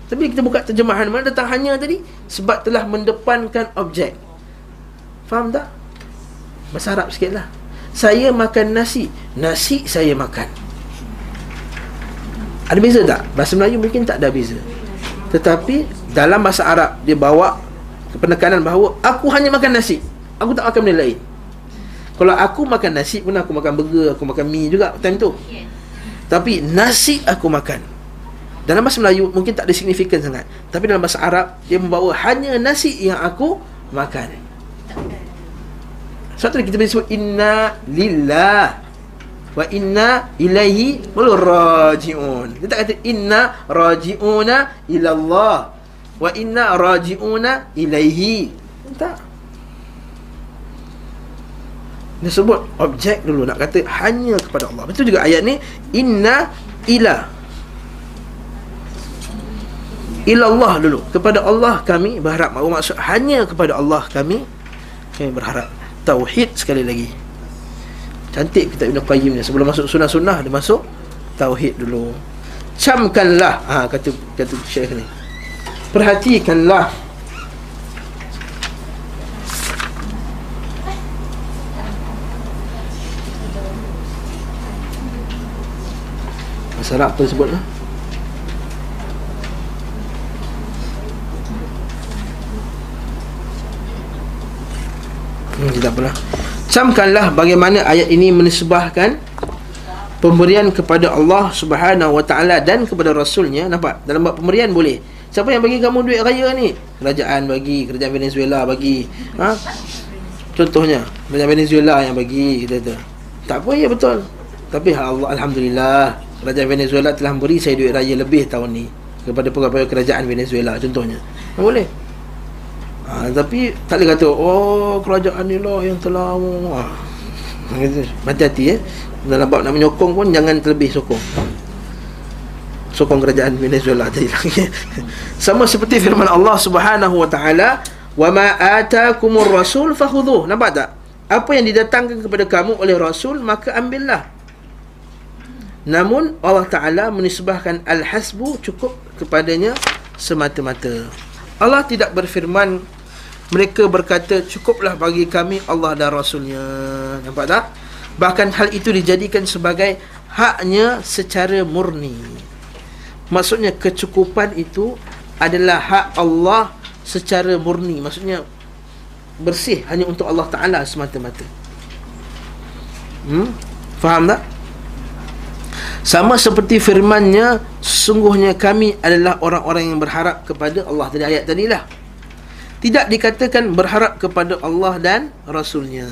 Tapi kita buka terjemahan mana datang hanya tadi? Sebab telah mendepankan objek. Faham tak? Bahasa Arab sikit lah. Saya makan nasi. Nasi saya makan. Ada beza tak? bahasa Melayu mungkin tak ada beza. Tetapi dalam bahasa Arab dia bawa penekanan bahawa aku hanya makan nasi. Aku tak makan benda lain. Kalau aku makan nasi pun aku makan burger, aku makan mie juga time tu. Tapi nasi aku makan. Dalam bahasa Melayu mungkin tak ada signifikan sangat. Tapi dalam bahasa Arab dia membawa hanya nasi yang aku makan. Satu kita boleh sebut inna lillah wa inna ilaihi rajiun. Kita tak kata inna rajiuna ila Allah wa inna rajiuna ilaihi. Tak. Dia sebut objek dulu nak kata hanya kepada Allah. Betul juga ayat ni inna ila. Ilallah dulu. Kepada Allah kami berharap. Maksud? Hanya kepada Allah kami kami berharap. Tauhid sekali lagi. Cantik kita Ibn Qayyim ni. Sebelum masuk sunnah-sunnah dia masuk tauhid dulu. Camkanlah. Ha, kata kata syekh ni. Perhatikanlah apa sebut lah hmm, tak apalah. Camkanlah bagaimana ayat ini menisbahkan pemberian kepada Allah Subhanahu wa taala dan kepada rasulnya. Nampak? Dalam bab pemberian boleh. Siapa yang bagi kamu duit raya ni? Kerajaan bagi kerajaan Venezuela bagi. Ha? Contohnya kerajaan Venezuela yang bagi kata tak apa ya betul. Tapi Allah alhamdulillah kerajaan Venezuela telah beri saya duit raya lebih tahun ni kepada pegawai kerajaan Venezuela contohnya. Boleh? Ha, tapi tak boleh kata Oh kerajaan ni lah yang telah ha. Hati-hati eh. Dalam bab nak menyokong pun Jangan terlebih sokong. Sokong kerajaan Venezuela tadi. Sama seperti firman Allah subhanahu wa ta'ala Wa atakumur rasul fahuduh Nampak tak? Apa yang didatangkan kepada kamu oleh rasul Maka ambillah Namun Allah Ta'ala menisbahkan Al-Hasbu cukup kepadanya Semata-mata. Allah tidak berfirman mereka berkata cukuplah bagi kami Allah dan Rasulnya nampak tak? Bahkan hal itu dijadikan sebagai haknya secara murni. Maksudnya kecukupan itu adalah hak Allah secara murni. Maksudnya bersih hanya untuk Allah Taala semata-mata. Hmm? Faham tak sama seperti firmannya sungguhnya kami adalah orang-orang yang berharap kepada Allah. Tadi ayat tadilah tidak dikatakan berharap kepada Allah dan Rasulnya.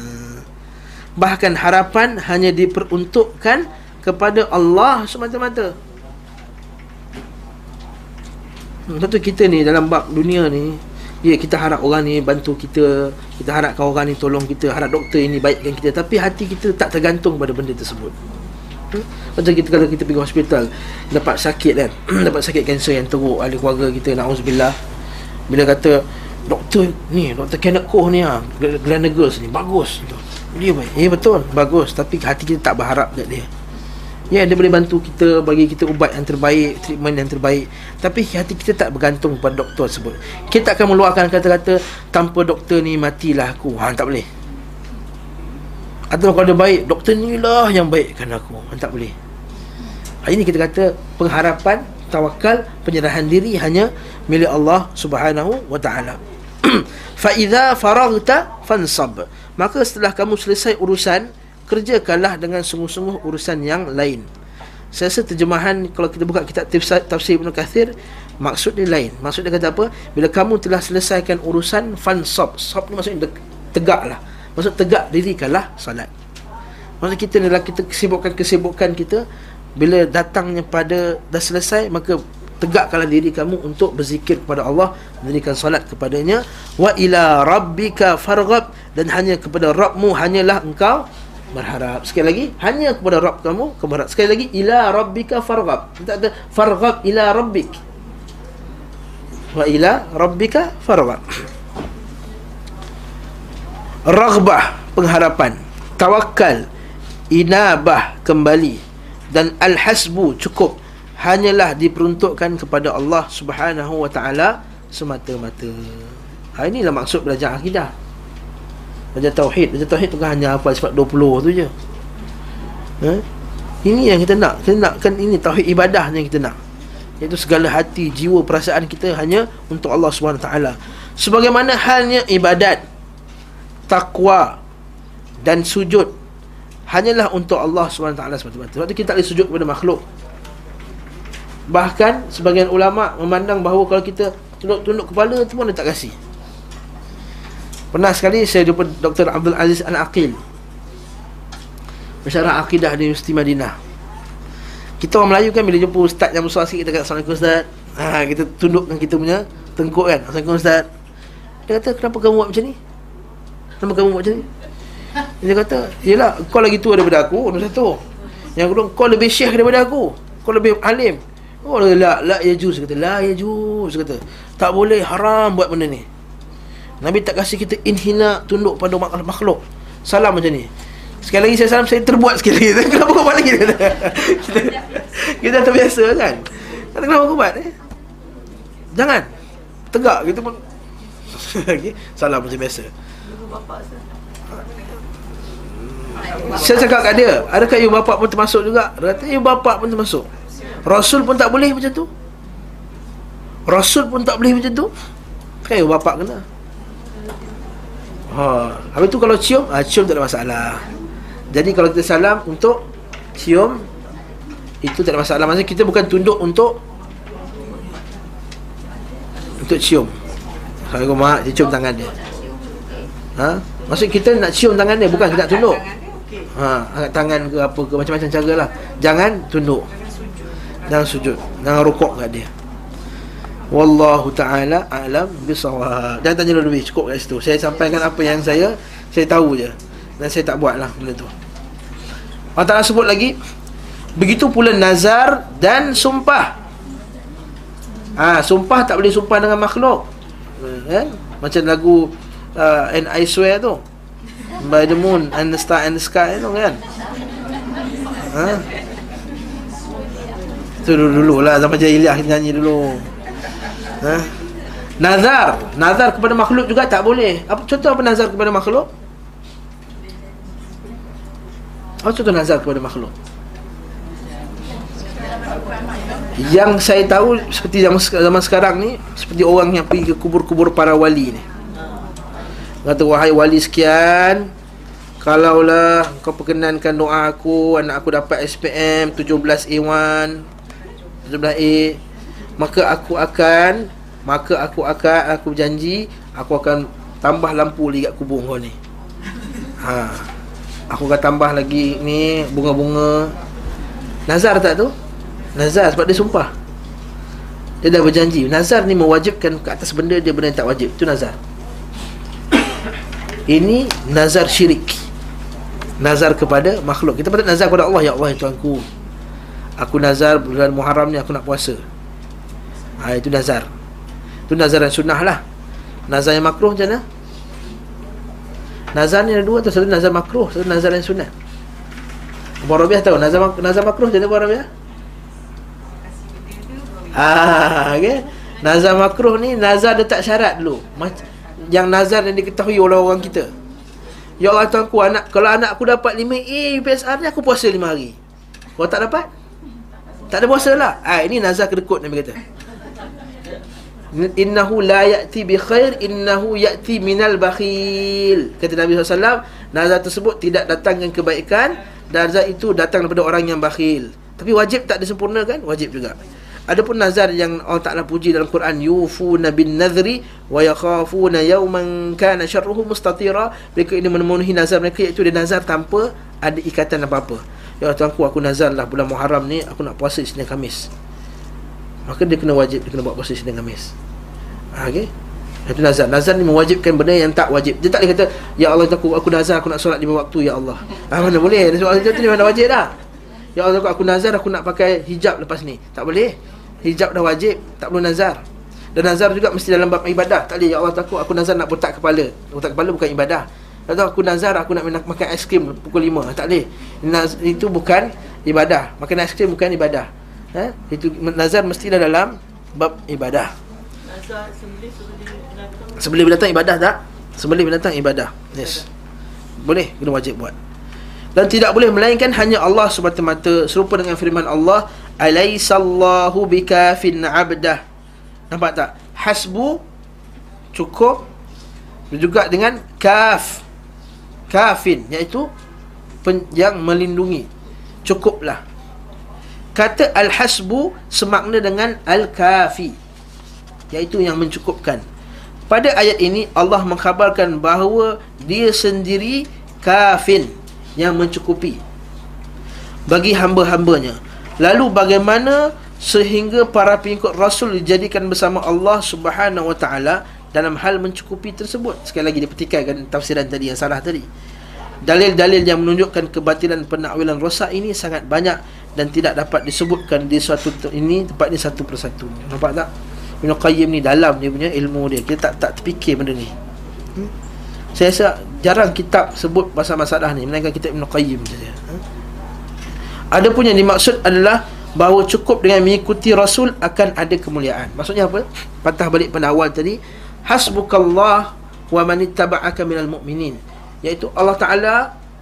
Bahkan harapan hanya diperuntukkan kepada Allah semata-mata. Tentu kita ni dalam bab dunia ni Ya kita harap orang ni bantu kita Kita harapkan orang ni tolong kita Harap doktor ini baikkan kita. Tapi hati kita tak tergantung pada benda tersebut. hmm? Macam kita kalau kita pergi hospital Dapat sakit kan Dapat sakit kanser yang teruk Ahli keluarga kita Na'udzubillah Bila kata doktor ni doktor Kenneth Koh ni ah Glenn ni bagus dia baik ya betul bagus tapi hati kita tak berharap dekat dia Ya, dia boleh bantu kita bagi kita ubat yang terbaik, treatment yang terbaik. Tapi hati kita tak bergantung pada doktor tersebut. Kita akan meluahkan kata-kata tanpa doktor ni matilah aku. Ha, tak boleh. Atau kalau dia baik, doktor ni lah yang baikkan aku. Tak boleh. Hari ini kita kata pengharapan, tawakal, penyerahan diri hanya milik Allah Subhanahu wa taala. Fa idza faraghta fansab. Maka setelah kamu selesai urusan, kerjakanlah dengan sungguh-sungguh urusan yang lain. Saya rasa terjemahan kalau kita buka kitab tafsir, tafsir Ibn Kathir Maksud dia lain Maksud dia kata apa Bila kamu telah selesaikan urusan Fansab Sab ni maksudnya tegak lah Maksud tegak dirikanlah salat Maksud kita ni lah Kita kesibukan-kesibukan kita Bila datangnya pada Dah selesai Maka tegakkanlah diri kamu untuk berzikir kepada Allah mendirikan salat kepadanya. Wa ila rabbika farghab dan hanya kepada Rabbmu hanyalah engkau berharap. Sekali lagi hanya kepada Rabb kamu kau berharap. Sekali lagi ila rabbika farghab. Tak ada farghab ila rabbik. Wa ila rabbika farghab raghbah pengharapan tawakal inabah kembali dan al-hasbu cukup hanyalah diperuntukkan kepada Allah Subhanahu wa taala semata-mata. Ha inilah maksud belajar akidah. Belajar tauhid, belajar tauhid bukan hanya apa sifat 20 tu je. Ha? Ini yang kita nak. Kita nakkan ini tauhid ibadah yang kita nak. Iaitu segala hati, jiwa, perasaan kita hanya untuk Allah Subhanahu wa taala. Sebagaimana halnya ibadat, takwa dan sujud hanyalah untuk Allah taala semata-mata. Sebab tu kita tak boleh sujud kepada makhluk. Bahkan sebagian ulama memandang bahawa kalau kita tunduk-tunduk kepala tu pun dia tak kasih. Pernah sekali saya jumpa Dr. Abdul Aziz Al-Aqil. Masyarakat akidah di Universiti Madinah. Kita orang Melayu kan bila jumpa ustaz yang besar sikit kita kata Assalamualaikum ustaz. Ha, kita tundukkan kita punya tengkuk kan. Assalamualaikum ustaz. Dia kata kenapa kamu buat macam ni? Kenapa kamu buat macam ni? Dia kata, "Yalah, kau lagi tua daripada aku." Nombor satu. Yang kedua, kau lebih syekh daripada aku. Kau lebih alim. Oh la la ya juz kata la ya juz kata. Tak boleh haram buat benda ni. Nabi tak kasih kita inhina tunduk pada makhluk. Salam macam ni. Sekali lagi saya salam saya terbuat sekali lagi. Kenapa kau buat lagi? kita, kita terbiasa kan. Kata kenapa kau buat eh? Jangan. Tegak gitu pun. okay. Salam macam biasa. Saya cakap kat dia, adakah ibu bapa pun termasuk juga? Kata, ibu bapa pun termasuk. Rasul pun tak boleh macam tu Rasul pun tak boleh macam tu Kan ibu bapak kena Ha, habis tu kalau cium, ha, cium tak ada masalah. Jadi kalau kita salam untuk cium itu tak ada masalah. Maksudnya kita bukan tunduk untuk untuk cium. Assalamualaikum mak, cium tangan dia. Ha? Maksud kita nak cium tangan dia bukan kita nak tunduk. Ha, angkat tangan ke apa ke macam-macam cara lah. Jangan tunduk. Jangan sujud. Jangan rukuk kat dia. Wallahu taala alam bisawab. Jangan tanya lebih cukup kat situ. Saya sampaikan apa yang saya saya tahu je. Dan saya tak buat lah benda tu. Allah Ta'ala sebut lagi Begitu pula nazar dan sumpah Ah, ha, Sumpah tak boleh sumpah dengan makhluk kan? Macam lagu uh, And I swear tu. By the moon and the star and the sky tu kan. Ha? Tu dulu-dulu lah. Zaman jahiliah nyanyi dulu. Ha? Nazar. Nazar kepada makhluk juga tak boleh. Apa Contoh apa nazar kepada makhluk? Apa contoh nazar kepada makhluk? Yang saya tahu Seperti zaman sekarang ni Seperti orang yang pergi ke kubur-kubur para wali ni Kata wahai wali sekian Kalaulah kau perkenankan doa aku Anak aku dapat SPM 17A1 17A Maka aku akan Maka aku akan Aku janji Aku akan tambah lampu lagi kubur kau ni. Ha. Aku akan tambah lagi ni Bunga-bunga. Nazar tak tu? Nazar sebab dia sumpah. Dia dah berjanji. Nazar ni mewajibkan ke atas benda dia benda yang tak wajib. Itu nazar Ini nazar syirik. Nazar kepada makhluk. Kita patut nazar kepada Allah. Ya Allah ya Tuanku Aku nazar bulan Muharram ni aku nak puasa. Ha, Itu nazar. Itu nazar yang sunnah lah. Nazar yang makruh macam mana? Nazar ni ada dua tu. Satu nazar makruh Satu nazar yang sunat Abu Rabiah tahu Nazar, nazar makruh jadi Abu Rabiah Ah, okay. Nazar makruh ni Nazar dia tak syarat dulu Yang nazar yang diketahui oleh orang kita. Ya Allah tuanku anak Kalau anak aku dapat 5A PSR ni aku puasa 5 hari. Kalau tak dapat? Tak ada puasa lah. Ah, Ini nazar kedekut Nabi kata. Innahu la ya'ti bi khair innahu ya'ti minal bakhil. Kata Nabi SAW nazar tersebut tidak datangkan kebaikan. Nazar itu datang daripada orang yang bakhil. Tapi wajib tak disempurnakan? Wajib juga Adapun nazar yang Allah Ta'ala puji dalam Quran Yufuna bin nadhri Wa yakhafuna yawman kana syarruhu mustatira. Mereka ini memenuhi nazar mereka Iaitu dia nazar tanpa ada ikatan apa-apa. Ya tuanku aku nazar lah bulan Muharram ni Aku nak puasa Isnin Khamis. Maka dia kena wajib Dia kena buat puasa Isnin Khamis. Ha, okay? Itu nazar. Nazar ni mewajibkan benda yang tak wajib. Dia tak boleh kata Ya Allah aku, aku nazar aku nak solat lima waktu Ya Allah. Ah, Mana boleh? Solat itu ni mana wajib dah. Ya Allah aku nazar aku nak pakai hijab lepas ni. Tak boleh Hijab dah wajib Tak perlu nazar. Dan nazar juga mesti dalam bab ibadah. Tak boleh Ya Allah aku, aku nazar nak botak kepala. Botak kepala bukan ibadah. Atau aku nazar aku nak makan aiskrim pukul lima. Tak boleh. Naz, Itu bukan ibadah. Makan aiskrim bukan ibadah. Ha? Itu nazar mestilah dalam bab ibadah. Sebelum binatang ibadah tak? Sebelum binatang ibadah. Yes. Boleh, kena wajib buat. Dan tidak boleh melainkan hanya Allah semata-mata. Serupa dengan firman Allah Alaisallahu bikafin abdah Nampak tak? Hasbu Cukup Juga dengan kaf Kafin Iaitu Yang melindungi Cukuplah Kata al-hasbu Semakna dengan al-kafi iaitu yang mencukupkan. Pada ayat ini Allah mengkhabarkan bahawa dia sendiri kafin yang mencukupi bagi hamba-hambanya. Lalu bagaimana sehingga para pengikut Rasul dijadikan bersama Allah Subhanahu Wa Taala dalam hal mencukupi tersebut. Sekali lagi dipertikaikan tafsiran tadi yang salah tadi. Dalil-dalil yang menunjukkan kebatilan penakwilan rosak ini sangat banyak dan tidak dapat disebutkan di suatu ini tempat ini satu persatu. Nampak tak? Ibn Qayyim ni dalam dia punya ilmu dia Kita tak tak terfikir benda ni hmm? Saya rasa jarang kitab sebut pasal masalah ni Melainkan kitab Ibn Qayyim saja hmm? Ada pun yang dimaksud adalah Bahawa cukup dengan mengikuti Rasul akan ada kemuliaan Maksudnya apa? Patah balik pada awal tadi Hasbukallah wa manittaba'aka minal mu'minin Iaitu Allah Ta'ala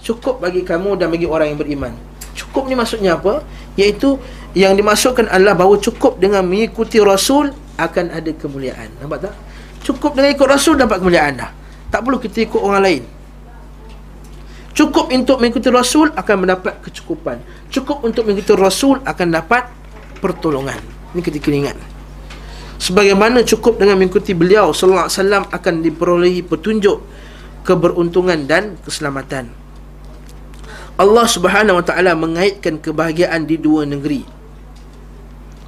cukup bagi kamu dan bagi orang yang beriman Cukup ni maksudnya apa? Iaitu yang dimasukkan adalah bahawa cukup dengan mengikuti Rasul akan ada kemuliaan. Nampak tak? Cukup dengan ikut Rasul dapat kemuliaan dah. Tak perlu kita ikut orang lain. Cukup untuk mengikuti Rasul akan mendapat kecukupan. Cukup untuk mengikuti Rasul akan dapat pertolongan. Ini kita kena ingat. Sebagaimana cukup dengan mengikuti beliau sallallahu alaihi wasallam akan diperolehi petunjuk, keberuntungan dan keselamatan. Allah Subhanahu wa taala mengaitkan kebahagiaan di dua negeri.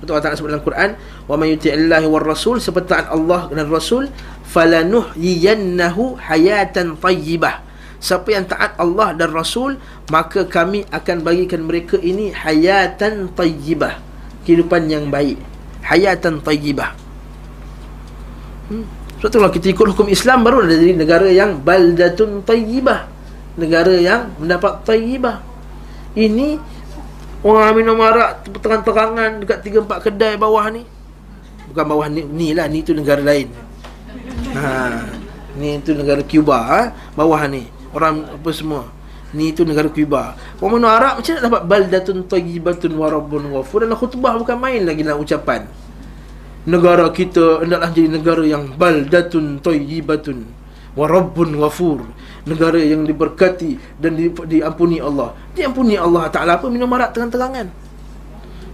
Betul Allah Taala sebut dalam Quran, "Wa may yuti'illahi war rasul" seperti taat Allah dan Rasul, "falanuhyiyannahu hayatan thayyibah." Siapa yang taat Allah dan Rasul, maka kami akan bagikan mereka ini hayatan tayyibah, kehidupan yang baik. Hayatan tayyibah. Hmm. Sebab tu kalau kita ikut hukum Islam baru ada jadi negara yang baldatun tayyibah. Negara yang mendapat tayyibah. Ini Orang minum arak terang-terangan dekat 3 4 kedai bawah ni. Bukan bawah ni, ni lah, ni tu negara lain. Ha, ni tu negara Cuba, ha? bawah ni. Orang apa semua. Ni tu negara Cuba. Orang minum arak macam nak dapat baldatun tayyibatun wa rabbun ghafur. Dalam khutbah bukan main lagi dalam ucapan. Negara kita hendaklah jadi negara yang baldatun tayyibatun wa rabbun ghafur negara yang diberkati dan di, diampuni Allah. Diampuni Allah Taala apa minum arak terang-terangan.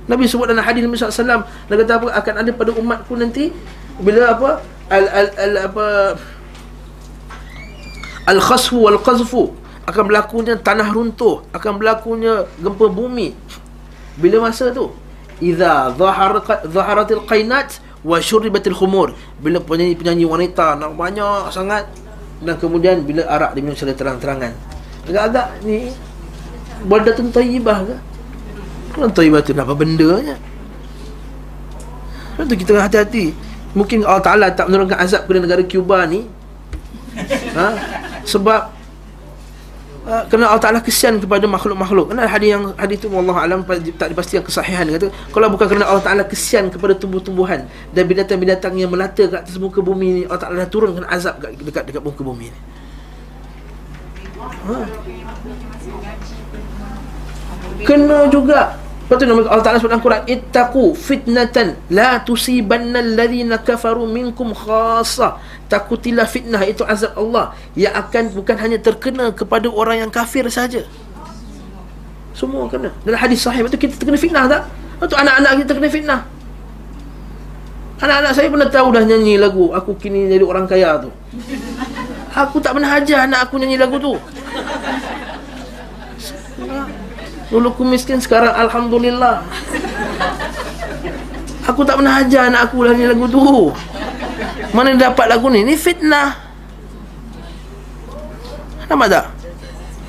Nabi sebut dalam hadis Nabi SAW Nabi kata apa akan ada pada umatku nanti bila apa al al, al apa al khasfu wal qazfu akan berlakunya tanah runtuh. Akan berlakunya gempa bumi. Bila masa tu? Zahar zaharatil qainat wa syuribatil khumur. Bila penyanyi-penyanyi wanita nak banyak sangat dan kemudian bila arak diminum secara terang-terangan. Agak-agak ni baldatun tayyibah ke? Kalau tayyibah tu apa bendanya Lepas tu kita hati-hati. Mungkin Allah Ta'ala tak menurunkan azab kepada negara Cuba ni. Ha? Sebab uh, Kerana Allah Ta'ala kesian kepada makhluk-makhluk. Kerana hadis yang hadis tu Allah Alam tak dipastikan kesahihan kata Kalau bukan kerana Allah Ta'ala kesian kepada tumbuh-tumbuhan Dan binatang-binatang yang melata kat atas muka bumi ni Allah Ta'ala turunkan azab dekat, dekat muka bumi ni. Ha? Kena juga. Lepas tu Allah Ta'ala sebut dalam Quran Ittaqu fitnatan La tusibanna alladhina kafaru minkum khasa Takutilah fitnah Itu azab Allah Yang akan bukan hanya terkena Kepada orang yang kafir saja. Semua kena. Dalam hadis sahih Lepas tu kita terkena fitnah tak? Tu anak-anak kita terkena fitnah. Anak-anak saya pernah tahu dah nyanyi lagu Aku kini jadi orang kaya tu. Aku tak pernah ajar anak aku nyanyi lagu tu. Dulu aku miskin sekarang Alhamdulillah Aku tak pernah ajar anak aku lah ni lagu tu. Mana dia dapat lagu ni? Ni fitnah. Nampak tak?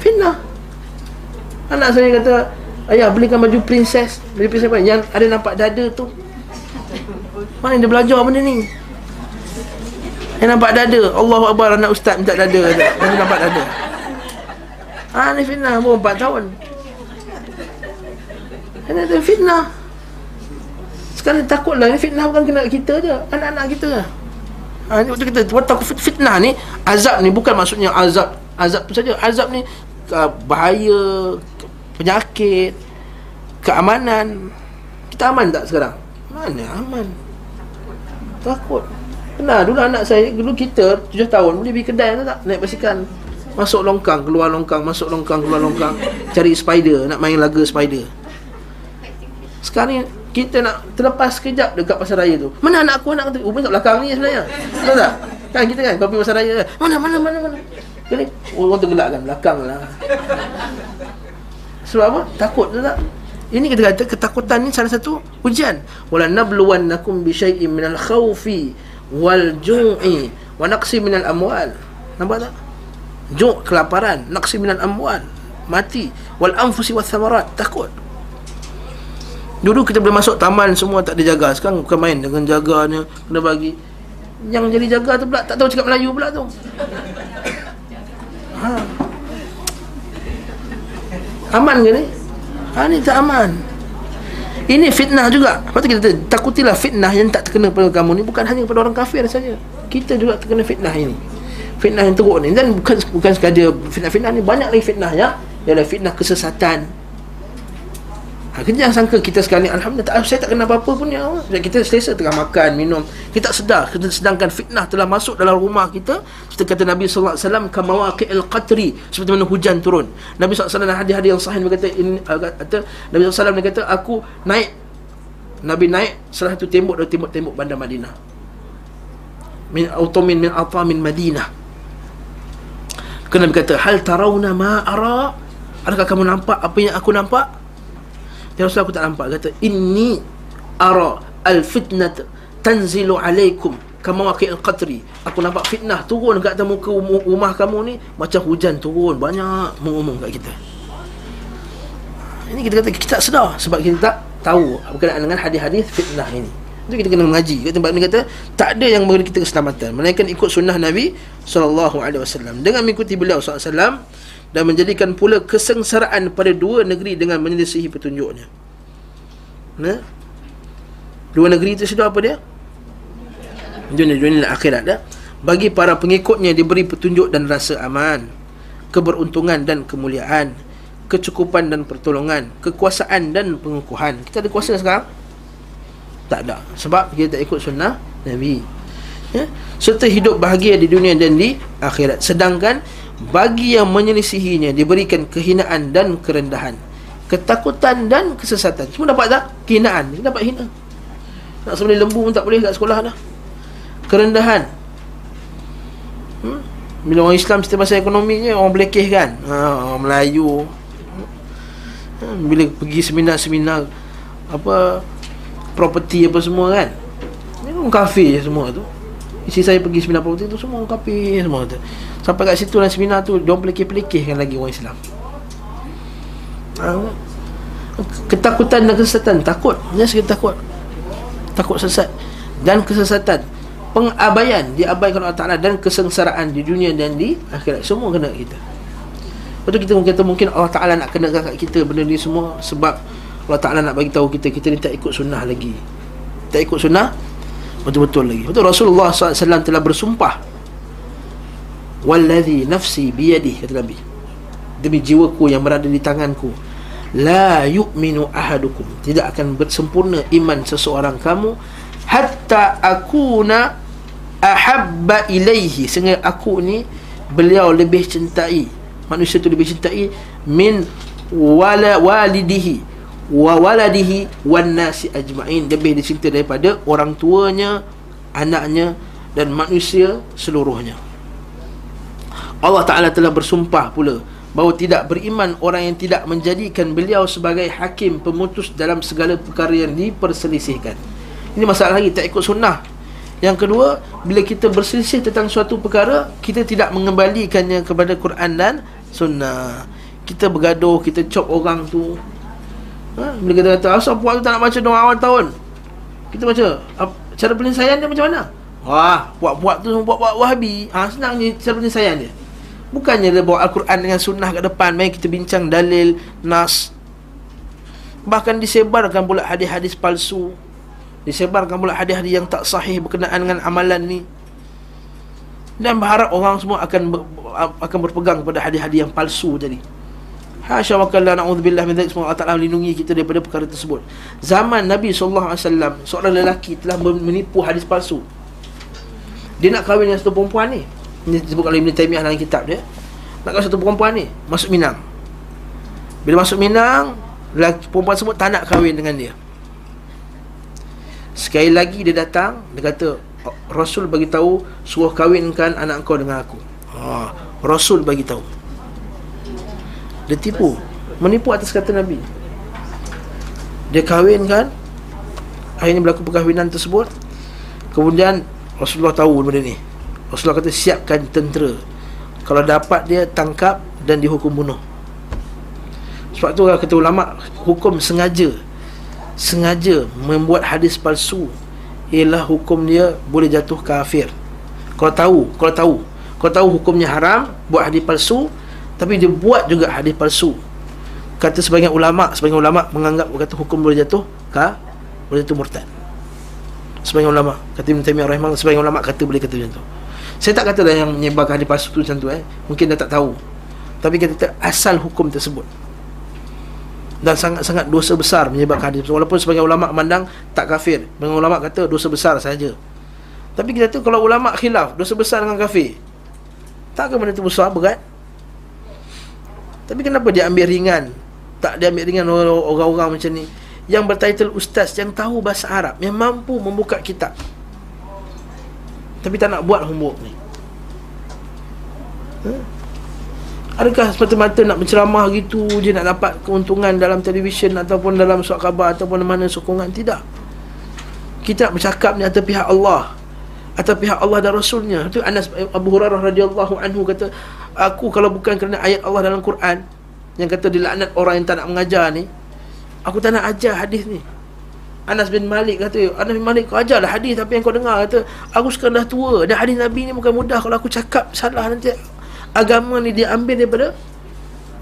Fitnah. Anak saya kata Ayah belikan baju princess. Baju princess apa? Yang ada nampak dada tu. Mana dia belajar benda ni? Yang nampak dada. Allah Akbar anak ustaz minta dada. Yang nampak dada. Ah ni fitnah. Umur 4 tahun. Ini ada fitnah Sekarang takutlah Ini fitnah bukan kena kita je Anak-anak kita ha, Ini waktu kita Takut fitnah ni Azab ni bukan maksudnya azab Azab tu saja. Azab ni uh, Bahaya Penyakit Keamanan. Kita aman tak sekarang? Mana aman? Takut. Kenal dulu anak saya Dulu kita 7 tahun Boleh pergi kedai tak? Naik basikal. Masuk longkang Keluar longkang Masuk longkang Keluar longkang. Cari spider Nak main laga spider. Sekarang ni kita nak terlepas sekejap dekat pasar raya tu. Mana anak aku anak tu? Oh, kat belakang ni sebenarnya. Tahu tak? Kan kita kan kopi pasar raya. Mana mana mana mana. Kali orang tergelak kan belakang lah. Sebab apa? Takut tu tak? Ini kita kata ketakutan ni salah satu ujian. Wala nabluwannakum bi syai'in minal khawfi wal ju'i wa naqsi minal amwal. Nampak tak? Ju' kelaparan, naqsi minal amwal, mati wal anfusi wath thamarat. Takut. Dulu kita boleh masuk taman semua tak dijaga. Sekarang bukan main dengan jaganya kena bagi. Yang jadi jaga tu pula tak tahu cakap Melayu pula tu. Ha. Aman ke ni? Ha ni tak aman. Ini fitnah juga. Tu kita takutilah fitnah yang tak terkena pada kamu ni bukan hanya pada orang kafir saja. Kita juga terkena fitnah ini. Fitnah yang teruk ni dan bukan bukan sekadar fitnah-fitnah ni banyak lagi fitnah ya. Ialah fitnah kesesatan, Ha, kita jangan sangka kita sekarang ni Alhamdulillah tak, saya tak kena apa-apa pun ya Allah. Kita selesa tengah makan, minum. Kita tak sedar kita Sedangkan fitnah telah masuk dalam rumah kita. Seperti kata Nabi SAW Kamawaqi'il qatri Seperti mana hujan turun. Nabi SAW dan hadis-hadis yang sahih berkata, in, uh, kata Nabi SAW dia kata Aku naik Nabi naik salah satu tembok dari tembok-tembok bandar Madinah. Min automin min atamin Madinah. Kena Nabi kata Hal tarawna ma ara Adakah kamu nampak apa yang aku nampak Ya Rasulullah aku tak nampak Kata Inni ara al-fitnat tanzilu alaikum kama waqi' al-qatri aku nampak fitnah turun kat atas muka rumah kamu ni macam hujan turun banyak mengumum kat kita. Ini kita kata kita tak sedar sebab kita tak tahu berkenaan dengan hadis-hadis fitnah ini. Itu kita kena mengaji. Kat tempat ni kata tak ada yang memberi kita keselamatan melainkan ikut sunnah Nabi SAW dengan mengikuti beliau SAW dan menjadikan pula kesengsaraan pada dua negeri dengan menyelisihi petunjuknya. Nah. Dua negeri itu sudah apa dia? Dunia dunia akhirat dah. Bagi para pengikutnya diberi petunjuk dan rasa aman, keberuntungan dan kemuliaan, kecukupan dan pertolongan, kekuasaan dan pengukuhan. Kita ada kuasa sekarang? Tak ada. Sebab kita tak ikut sunnah Nabi. Ya? Serta hidup bahagia di dunia dan di akhirat. Sedangkan bagi yang menyelisihinya diberikan kehinaan dan kerendahan. Ketakutan dan kesesatan. Semua dapat tak? kehinaan. Dapat hina. Nak sembelih lembu pun tak boleh kat sekolah dah. Kerendahan. Hmm? bila orang Islam cerita pasal ekonominya orang belekeh kan? Ha, orang Melayu. Hmm? bila pergi seminar-seminar apa property apa semua kan? Ni orang kafir semua tu Isi saya pergi seminar property tu semua kafir semua tu. Sampai kat situ dalam seminar tu Diorang pelikih-pelikihkan lagi orang Islam. Ketakutan dan kesesatan Takut. Just kita takut. Takut sesat. Dan kesesatan Pengabaian Diabaikan Allah Ta'ala Dan kesengsaraan Di dunia dan di akhirat. Semua kena kita. Tu kita kata mungkin Allah Ta'ala nak kena kat kita Benda ni semua Sebab Allah Ta'ala nak bagi tahu kita Kita ni tak ikut sunnah lagi. Tak ikut sunnah Betul-betul lagi. Betul Rasulullah SAW telah bersumpah. Walladhi nafsi biyadih Kata Nabi. Demi jiwaku yang berada di tanganku. La yu'minu ahadukum. Tidak akan bersempurna iman seseorang kamu Hatta akuna Ahabba ilaihi. Sehingga aku ni Beliau lebih cintai Manusia tu lebih cintai Min wala walidihi Wa waladihi Wan nasi ajma'in. Lebih dicintai daripada orang tuanya Anaknya Dan manusia seluruhnya. Allah Ta'ala telah bersumpah pula bahawa tidak beriman orang yang tidak menjadikan beliau sebagai hakim pemutus dalam segala perkara yang diperselisihkan. Ini masalah lagi tak ikut sunnah. Yang kedua bila kita berselisih tentang suatu perkara kita tidak mengembalikannya kepada Quran dan sunnah. Kita bergaduh kita cop orang tu ha? bila kita kata asal puak tu tak nak baca doa awal tahun? Kita baca cara penyelesaian dia macam mana? Wah. Puak-puak tu puak-puak wahabi ha, senang je cara penyelesaian dia. Bukannya dia bawa Al-Quran dengan sunnah kat depan Mari kita bincang dalil, nas. Bahkan disebarkan pula hadis-hadis palsu. Disebarkan pula hadis-hadis yang tak sahih Berkenaan dengan amalan ni. Dan berharap orang semua akan ber, akan berpegang kepada hadis-hadis yang palsu tadi Hasya wa kalla na'udzubillah min Semoga Allah Ta'ala melindungi kita daripada perkara tersebut. Zaman Nabi SAW Seorang lelaki telah menipu hadis palsu. Dia nak kahwin dengan satu perempuan ni. Ini disebut oleh Ibn Taymiyah dalam kitab dia. Nak kau satu perempuan ni masuk Minang. Bila masuk Minang lelaki perempuan semua tak nak kahwin dengan dia. Sekali lagi dia datang dia kata Rasul bagi tahu suruh kahwinkan anak kau dengan aku. Ha, Rasul bagi tahu dia tipu. Menipu atas kata Nabi. Dia kahwinkan. Akhirnya berlaku perkahwinan tersebut. Kemudian Rasulullah tahu benda ni. Rasulullah kata siapkan tentera. Kalau dapat dia tangkap dan dihukum bunuh. Sebab tu kata ulama Hukum sengaja. Sengaja membuat hadis palsu Ialah hukum dia boleh jatuh kafir. Kalau tahu Kalau tahu. Kalau tahu hukumnya haram Buat hadis palsu Tapi dia buat juga hadis palsu. Kata sebagian ulama Sebagian ulama menganggap Kata hukum boleh jatuh ka, Boleh jatuh murtad. Sebagian ulama Kata Ibn Taymiyyah Rahimah Sebagian ulama kata boleh kata macam tu. Saya tak kata dah yang menyebarkan hadis palsu tu macam tu eh. Mungkin dia tak tahu. Tapi kita tak asal hukum tersebut. dan sangat-sangat dosa besar menyebabkan hadis walaupun sebagai ulama memandang tak kafir. Sebagai ulama kata dosa besar saja tapi kita tu kalau ulama khilaf dosa besar dengan kafir tak benda tu besar berat tapi kenapa dia ambil ringan tak dia ambil ringan orang-orang macam ni yang bertitle ustaz yang tahu bahasa Arab yang mampu membuka kitab tapi tak nak buat homework ni huh? Adakah semata-mata nak berceramah gitu je nak dapat keuntungan dalam televisyen ataupun dalam surat khabar ataupun mana sokongan? Tidak. Kita nak bercakap ni atas pihak Allah. Atas pihak Allah dan Rasulnya. Itu Anas Abu Hurairah radhiyallahu anhu kata, aku kalau bukan kerana ayat Allah dalam Quran yang kata dilaknat orang yang tak nak mengajar ni, aku tak nak ajar hadis ni. Anas bin Malik kata, Anas bin Malik kau ajarlah hadis tapi yang kau dengar kata, aku sekarang dah tua dan hadis Nabi ni bukan mudah kalau aku cakap salah nanti agama ni dia ambil daripada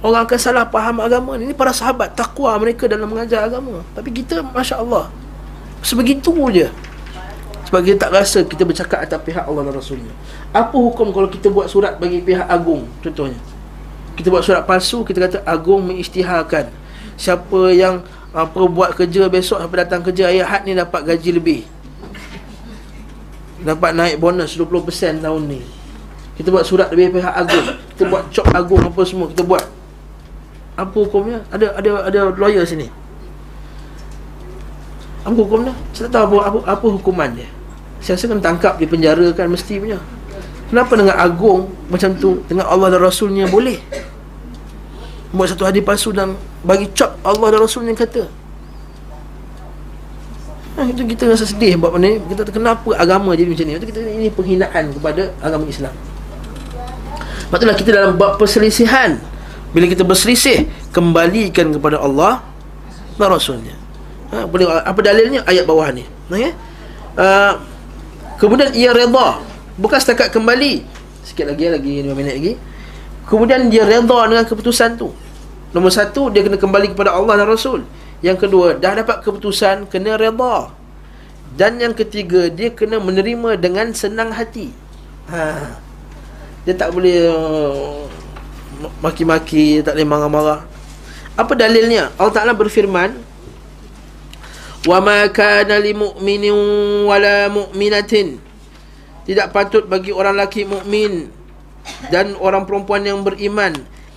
orang akan salah faham agama ni. Ini para sahabat takwa mereka dalam mengajar agama. Tapi kita masya-Allah sebegitu je. Sebab kita tak rasa kita bercakap atas pihak Allah dan Rasulnya. Apa hukum kalau kita buat surat bagi pihak agung contohnya? Kita buat surat palsu, kita kata agung mengisytiharkan siapa yang apa buat kerja besok sampai datang kerja ayat had ni dapat gaji lebih. Dapat naik bonus 20% tahun ni. Kita buat surat dari pihak agung Kita buat cop agung apa semua Kita buat Apa hukumnya? Ada ada ada lawyer sini Apa hukumnya? Saya tak tahu apa, apa, apa hukuman dia Saya rasa kena tangkap di penjara kan mesti punya. Kenapa dengan agung macam tu? Dengan Allah dan Rasulnya boleh? Buat satu hadis palsu dan Bagi cop Allah dan Rasulnya kata. Ha, itu kita rasa sedih buat ni. Kita kenapa agama jadi macam ni. Itu kita ini penghinaan kepada agama Islam. Itulah kita dalam bab perselisihan. Bila kita berselisih Kembalikan kepada Allah Dan Rasulnya. Ha, Apa dalilnya? Ayat bawah ni. Okay? uh, Kemudian ia reda. Bukan setakat kembali. Sikit lagi lagi 5 minit lagi. Kemudian dia reda dengan keputusan tu. Nombor satu Dia kena kembali kepada Allah dan Rasul. Yang kedua Dah dapat keputusan Kena reda. Dan yang ketiga Dia kena menerima dengan senang hati. Haa dia tak boleh uh, maki-maki, tak boleh marah-marah. Apa dalilnya? Allah Taala berfirman, "Wa ma kana lil mu'minin wala mu'minatin" Tidak patut bagi orang lelaki mukmin dan orang perempuan yang beriman.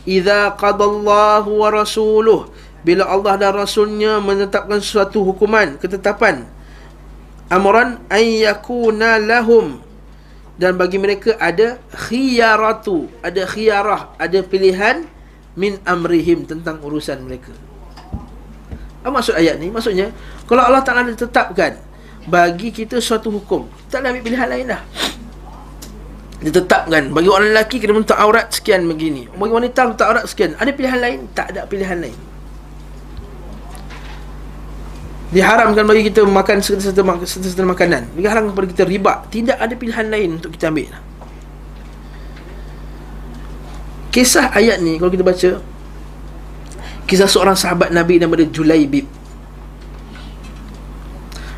Idza qadallahu wa rasuluh. Bila Allah dan rasulnya menetapkan sesuatu hukuman ketetapan amran ay yakuna lahum. Dan bagi mereka ada khiyaratu ada khiyarah ada pilihan min amrihim tentang urusan mereka. Apa maksud ayat ni maksudnya kalau Allah Taala tetapkan bagi kita suatu hukum tak ada ambil pilihan lain dah. Ditetapkan bagi orang lelaki kena menutup aurat sekian begini bagi wanita menutup aurat sekian ada pilihan lain? Tak ada pilihan lain. Diharamkan bagi kita makan serta-serta makanan. Diharamkan kepada kita riba. Tidak ada pilihan lain untuk kita ambil. Kisah ayat ni kalau kita baca kisah seorang sahabat Nabi nama dia Julaibib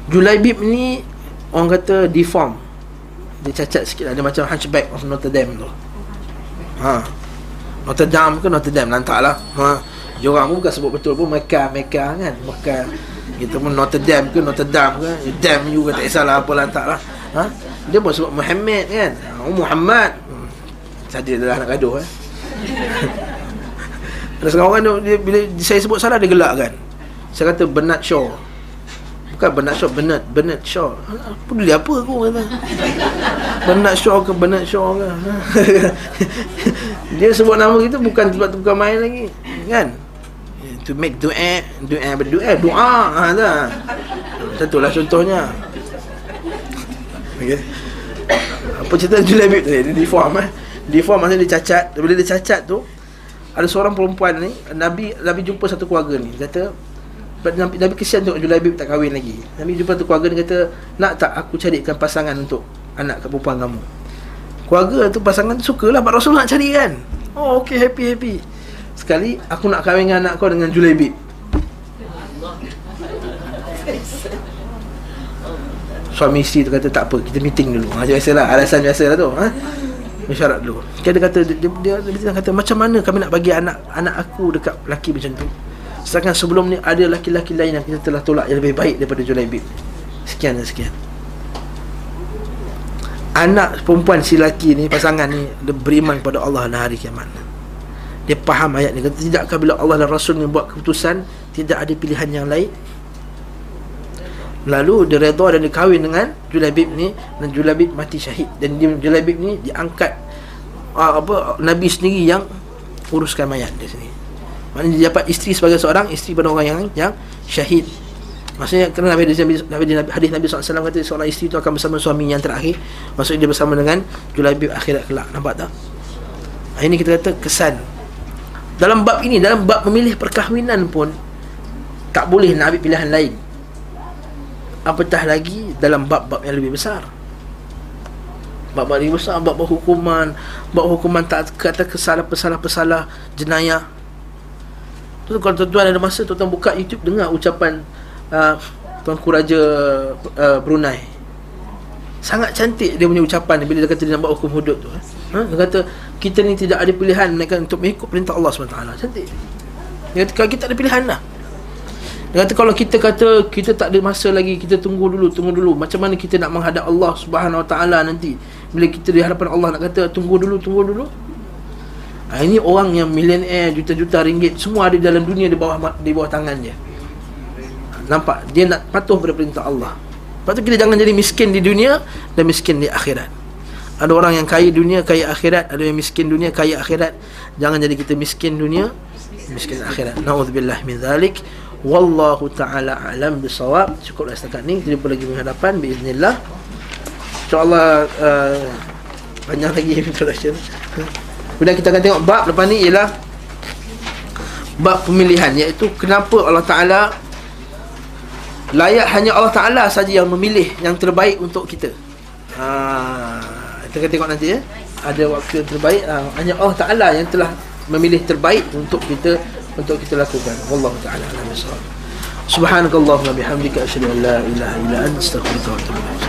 Julaibib ni orang kata deform. Dia cacat sikit ada macam hunchback of Notre Dame tu. Ha. Notre Dame ke Notre Dame? Lantak lah. Ha. dia orang pun bukan sebut betul pun. Mekah Mekah kan? Mekah. Kita pun Notre Dame ke Notre Dame ke? Dame you ke tak kisahlah apa lantak lah. Ha? Dia pun sebut Muhammad kan? Oh, Muhammad. Hmm. Saja dia dah nak gaduh eh. Ada seorang orang dia, Bila saya sebut salah dia gelak kan? Saya kata Bernard Shaw Bukan Bernard Shaw Bernard Bernard Shaw Apa dia apa aku kata. Bernard Shaw ke Bernard Shaw ke? Dia sebut nama kita bukan sebab tu bukan main lagi Kan? To make doa doa berdoa doa ha dah tentulah contohnya. Okey. Apa cerita Julebib tadi? Dia deform eh? Deform maksudnya dia cacat. Bila dia cacat tu ada seorang perempuan ni Nabi Nabi jumpa satu keluarga ni. Kata Nabi, Nabi kesian tengok Julebib tak kahwin lagi. Nabi jumpa satu keluarga ni kata nak tak aku carikan pasangan untuk anak perempuan kamu? Keluarga tu pasangan sukalah Pak Rasul nak cari kan? Oh okey happy happy. Sekali aku nak kahwin dengan anak kau dengan Julaibib Suami isteri tu kata tak apa Kita meeting dulu. Ha, Biasalah alasan biasa lah tu ha? Mesyuarat dulu. Dia kata dia, dia, dia, dia, kata Macam mana kami nak bagi anak anak aku dekat lelaki macam tu Sedangkan sebelum ni ada laki-laki lain yang kita telah tolak yang lebih baik daripada Julaibib. Sekian dan sekian. Anak perempuan si laki ni pasangan ni dia beriman pada Allah dan hari kiamat. Dia faham ayat ni kata tidakkah bila Allah dan Rasul ni buat keputusan tidak ada pilihan yang lain Lalu dia redha dan dia kahwin dengan Julabib ni dan Julabib mati syahid dan dia Julabib ni diangkat uh, apa Nabi sendiri yang uruskan mayat dia sini. Maknanya dia dapat isteri sebagai seorang isteri pada orang yang yang syahid. Maksudnya kerana Nabi Nabi Nabi hadis Nabi SAW kata seorang isteri itu akan bersama suami yang terakhir. Maksudnya dia bersama dengan Julabib akhirat kelak. Nampak tak? Ini kita kata kesan. Dalam bab ini, dalam bab memilih perkahwinan pun tak boleh nak ambil pilihan lain apatah lagi dalam bab-bab yang lebih besar bab-bab lebih besar bab-bab hukuman bab hukuman tak kata kesalah pesalah pesalah jenayah tu kalau tuan-tuan ada masa tuan-tuan buka YouTube dengar ucapan uh, Tuanku Raja uh, Brunei sangat cantik dia punya ucapan bila dia kata dia buat hukum hudud tu ha? dia kata kita ni tidak ada pilihan untuk mengikut perintah Allah SWT cantik dia kata kalau kita ada pilihan lah dia kata kalau kita kata kita tak ada masa lagi, kita tunggu dulu, tunggu dulu. Macam mana kita nak menghadap Allah Subhanahu Wa Taala nanti? Bila kita di hadapan Allah nak kata tunggu dulu, tunggu dulu. Ha, ini orang yang millionaire juta-juta ringgit semua ada dalam dunia di bawah di bawah tangan dia. Nampak? Dia nak patuh pada perintah Allah. Tu kita jangan jadi miskin di dunia dan miskin di akhirat. Ada orang yang kaya dunia, kaya akhirat. Ada yang miskin dunia, kaya akhirat. Jangan jadi kita miskin dunia, miskin akhirat. Nauzubillah min zalik. Wallahu ta'ala alam bisawab Cukuplah setakat ni Kita jumpa lagi menghadapan Biiznillah InsyaAllah uh, Banyak lagi introduction Kemudian kita akan tengok bab lepas ni ialah Bab pemilihan Iaitu kenapa Allah Ta'ala Layak hanya Allah Ta'ala saja yang memilih Yang terbaik untuk kita. Uh, Kita akan tengok nanti ya. Ada waktu yang terbaik uh, Hanya Allah Ta'ala yang telah memilih terbaik Untuk kita untuk kita lakukan. Wallahu taala alam bisawab subhanakallahumma bihamdika asyhadu an la ilaha illa anta astaghfiruka wa atubu ilaik